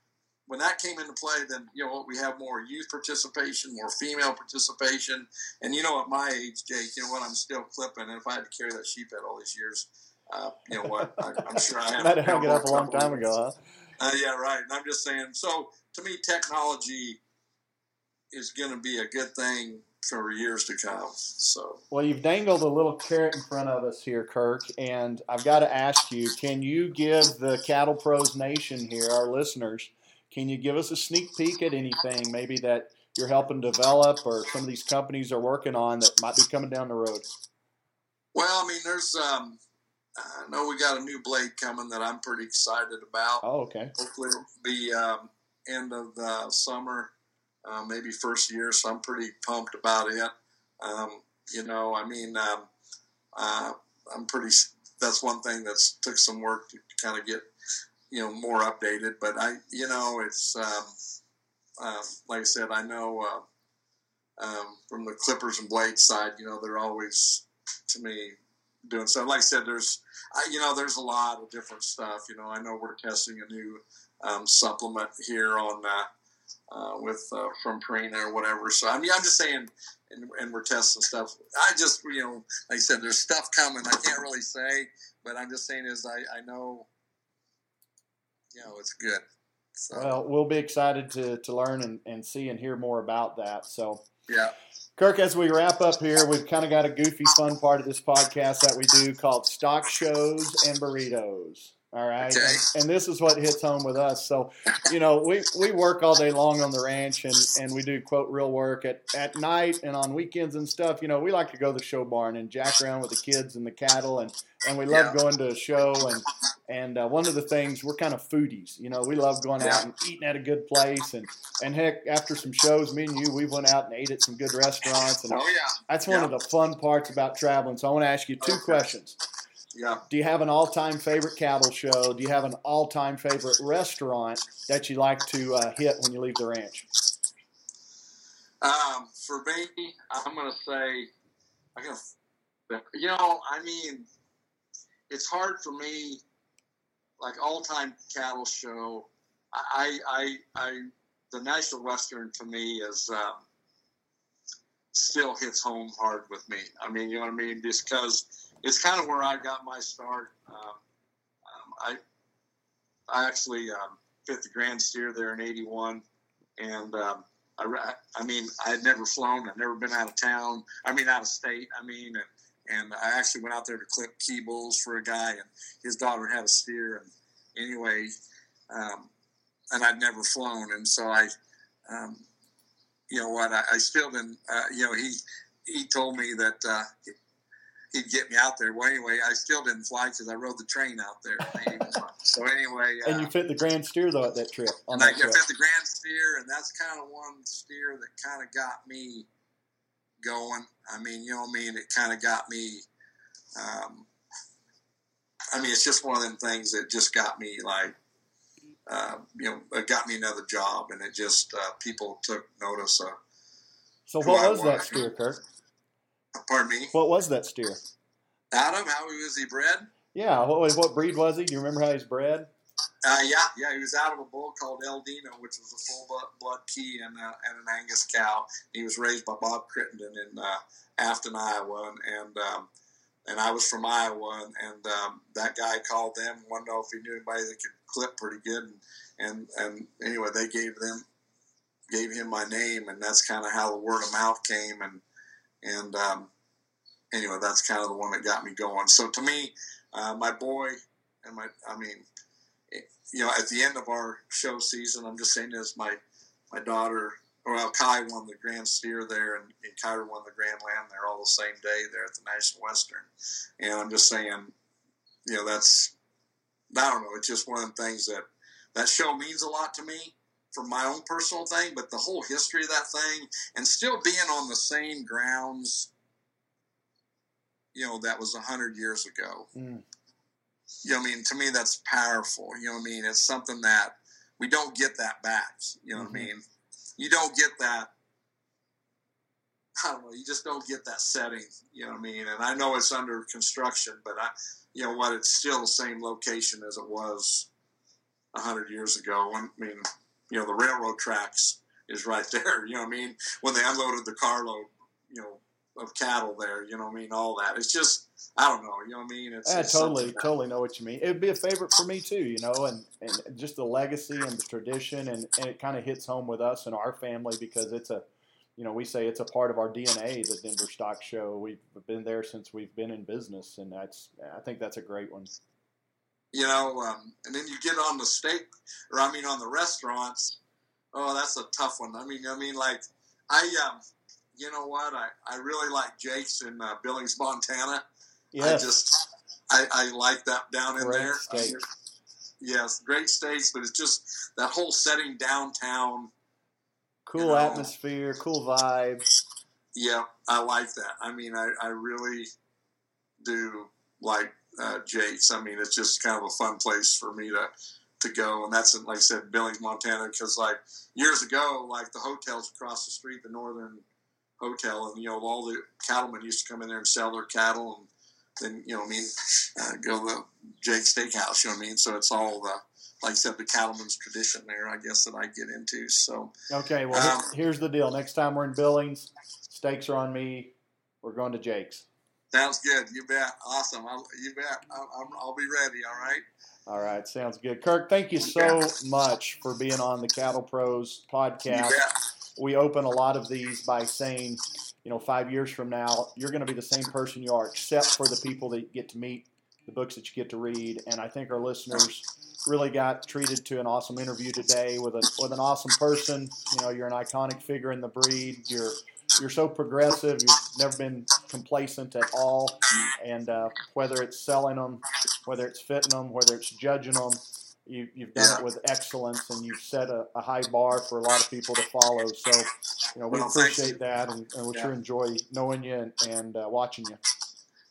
when that came into play then you know we have more youth participation more female participation and you know at my age jake you know what i'm still clipping and if i had to carry that sheephead all these years uh, you know what I, i'm sure i have <laughs> have hung it up a long time ago, huh? uh, yeah, right. And I'm just saying. So to me, technology is going to be a good thing for years to come. So Well, you've dangled a little carrot in front of us here, Kirk, and I've got to ask you: Can you give the Cattle Pros Nation here, our listeners, can you give us a sneak peek at anything, maybe that you're helping develop, or some of these companies are working on that might be coming down the road? Well, I mean, there's, um, I know we got a new blade coming that I'm pretty excited about. Oh, okay. Hopefully, it'll be um, end of the summer, uh, maybe first year. So I'm pretty pumped about it. Um, you know, I mean, um, uh, I'm pretty. That's one thing that's took some work to kind of get, you know, more updated. But I, you know, it's um, uh, like I said, I know uh, um, from the Clippers and Blades side, you know, they're always to me doing stuff. Like I said, there's, I, you know, there's a lot of different stuff. You know, I know we're testing a new um, supplement here on uh, with uh, from Purina or whatever. So I mean, I'm just saying, and, and, we're testing stuff. I just, you know, like I said, there's stuff coming. I can't really say, but I'm just saying is I, I know, you know, it's good. So. Well, we'll be excited to, to learn and, and see and hear more about that. So, yeah. Kirk, as we wrap up here, we've kind of got a goofy, fun part of this podcast that we do called Stock Shows and Burritos. All right. Okay. And, and, this is what hits home with us. So, you know, we, we work all day long on the ranch and, and we do quote real work at, at night and on weekends and stuff. You know, we like to go to the show barn and jack around with the kids and the cattle and, and we love yeah. going to a show and and uh, one of the things we're kind of foodies. You know, we love going out and eating at a good place and and heck, after some shows, me and you, we went out and ate at some good restaurants. And oh yeah, that's one of the fun parts about traveling. So I want to ask you two okay. questions. Yeah. Do you have an all-time favorite cattle show? Do you have an all-time favorite restaurant that you like to uh, hit when you leave the ranch? Um, for me, I'm going to say, I guess, you know, I mean, it's hard for me, like all-time cattle show. I, I, I, the National Western to me is um, still hits home hard with me. I mean, you know what I mean? Just because it's kind of where I got my start. Um, um, I I actually um, fit the grand steer there in '81, and um, I, I mean I had never flown. I'd never been out of town. I mean out of state. I mean, and, and I actually went out there to clip Chi bulls for a guy, and his daughter had a steer. And anyway, um, and I'd never flown, and so I, um, you know what, I, I still didn't. Uh, you know, he he told me that uh, he'd get me out there. Well, anyway, I still didn't fly because I rode the train out there. <laughs> so anyway, uh, and you fit the grand steer though at that trip. On that I trip. fit the grand steer, and that's kind of one steer that kind of got me going. I mean, you know what I mean? It kind of got me. Um, I mean, it's just one of them things that just got me like, uh, you know, it got me another job, and it just uh, people took notice of. So, what was that steer, Kirk? Pardon me. What was that steer? Adam, how was he bred? Yeah, what was what breed was he? Do you remember how he's bred? Uh, yeah, yeah, he was out of a bull called El Dino, which was a full blood Chi and, uh, and an Angus cow. He was raised by Bob Crittenden in uh, Afton, Iowa, and um, and I was from Iowa, and, and um, that guy called them, wanted to know if he knew anybody that could clip pretty good, and and, and anyway, they gave them gave him my name, and that's kind of how the word of mouth came, and and um, anyway, that's kind of the one that got me going. So to me, uh, my boy and my, I mean, you know, at the end of our show season, I'm just saying this, my, my daughter, well, Kai won the Grand Steer there, and, and Kyra won the Grand Lamb there all the same day there at the National Western. And I'm just saying, you know, that's, I don't know, it's just one of the things that that show means a lot to me for my own personal thing, but the whole history of that thing and still being on the same grounds, you know, that was a hundred years ago. Mm. You know, I mean, to me, that's powerful. You know, I mean, it's something that we don't get that back. You know mm-hmm. what I mm-hmm. mean? You don't get that. I don't know. You just don't get that setting. You know what I mean? And I know it's under construction, but I, you know what? It's still the same location as it was a hundred years ago. I mean, you know, the railroad tracks is right <laughs> there. You know what I mean? When they unloaded the carload, you know, of cattle there, you know what I mean? All that. It's just, I don't know. You know what I mean? It's, I it's totally, totally know what you mean. It would be a favorite for me too, you know, and, and just the legacy and the tradition. And, and it kind of hits home with us and our family because it's a, you know, we say it's a part of our DNA, the Denver Stock Show. We've been there since we've been in business, and that's I think that's a great one you know, um, and then you get on the steak, or I mean, on the restaurants. Oh, that's a tough one. I mean, I mean, like I, um, you know what? I, I really like Jake's in uh, Billings, Montana. Yes. I just, I, I like that down in Great there. steaks. Yes, great steaks, but it's just that whole setting downtown. Cool You know. atmosphere, cool vibe. Yeah, I like that. I mean, I, I really do like uh, Jake's. I mean, it's just kind of a fun place for me to to go, and that's in, like I said, Billings, Montana. Because like years ago, like the hotels across the street, the Northern Hotel, and you know all the cattlemen used to come in there and sell their cattle, and then you know, I mean, uh, go to Jake's Steakhouse. You know what I mean? So it's all the like I said, the cattleman's tradition there. I guess that I get into. So Okay, well, Um, here's the deal. Next time we're in Billings, steaks are on me. We're going to Jake's. Sounds good. You bet. Awesome. I'll, you bet. I'll, I'll- be ready. All right. All right, sounds good. Kirk, thank you so much for being on the Cattle Pros podcast. We open a lot of these by saying, you know, five years from now, you're going to be the same person you are, except for the people that you get to meet, the books that you get to read. And I think our listeners really got treated to an awesome interview today with a with an awesome person. You know, you're an iconic figure in the breed. You're you're so progressive. You've never been complacent at all. And uh, whether it's selling them, whether it's fitting them, whether it's judging them, you, you've done Yeah. it with excellence, and you've set a, a high bar for a lot of people to follow. So, you know, we Well, appreciate that, and, and we sure enjoy knowing you and, and uh, watching you.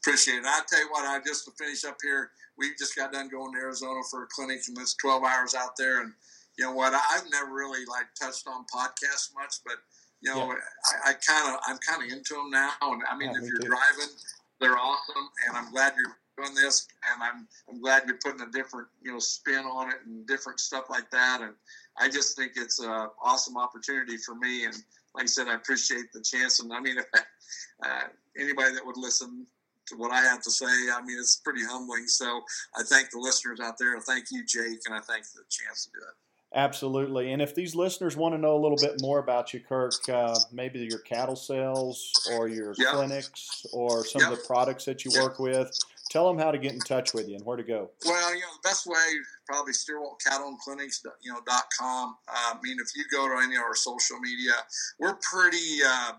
Appreciate it. I tell you what, I just to finish up here, we just got done going to Arizona for a clinic, and it's 12 hours out there. And you know what? I've never really like touched on podcasts much, but you know, I, I kind of, I'm kind of into them now. And I mean, Yeah, if me you're too. driving, they're awesome, and I'm glad you're doing this, and I'm, I'm glad you're putting a different, you know, spin on it and different stuff like that. And I just think it's a awesome opportunity for me. And like I said, I appreciate the chance. And I mean, <laughs> uh, anybody that would listen to what I have to say, I mean, it's pretty humbling. So I thank the listeners out there. Thank you, Jake, and I thank the chance to do it. Absolutely. And if these listeners want to know a little bit more about you, Kirk, uh, maybe your cattle sales or your Yeah. clinics or some Yeah. of the products that you Yeah. work with, tell them how to get in touch with you and where to go. Well, you know, the best way probably Stierwalt Cattle and Clinics, you know, dot com. Uh, I mean, if you go to any of our social media, we're pretty, uh,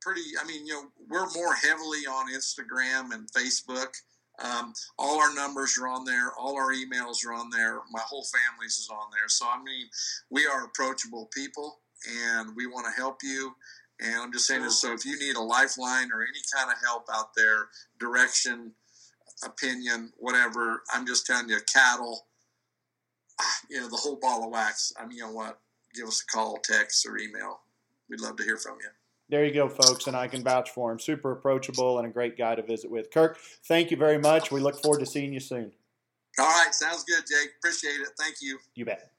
pretty. I mean, you know, we're more heavily on Instagram and Facebook. Um, all our numbers are on there. All our emails are on there. My whole family's is on there. So I mean, we are approachable people, and we want to help you. And I'm just saying this. So if you need a lifeline or any kind of help out there, direction, opinion, whatever. I'm just telling you, cattle, ah, you know, the whole ball of wax. I mean, you know what? Give us a call, text, or email. We'd love to hear from you. There you go, folks, and I can vouch for him. Super approachable and a great guy to visit with. Kirk, thank you very much. We look forward to seeing you soon. All right, sounds good, Jake. Appreciate it. Thank you. You bet.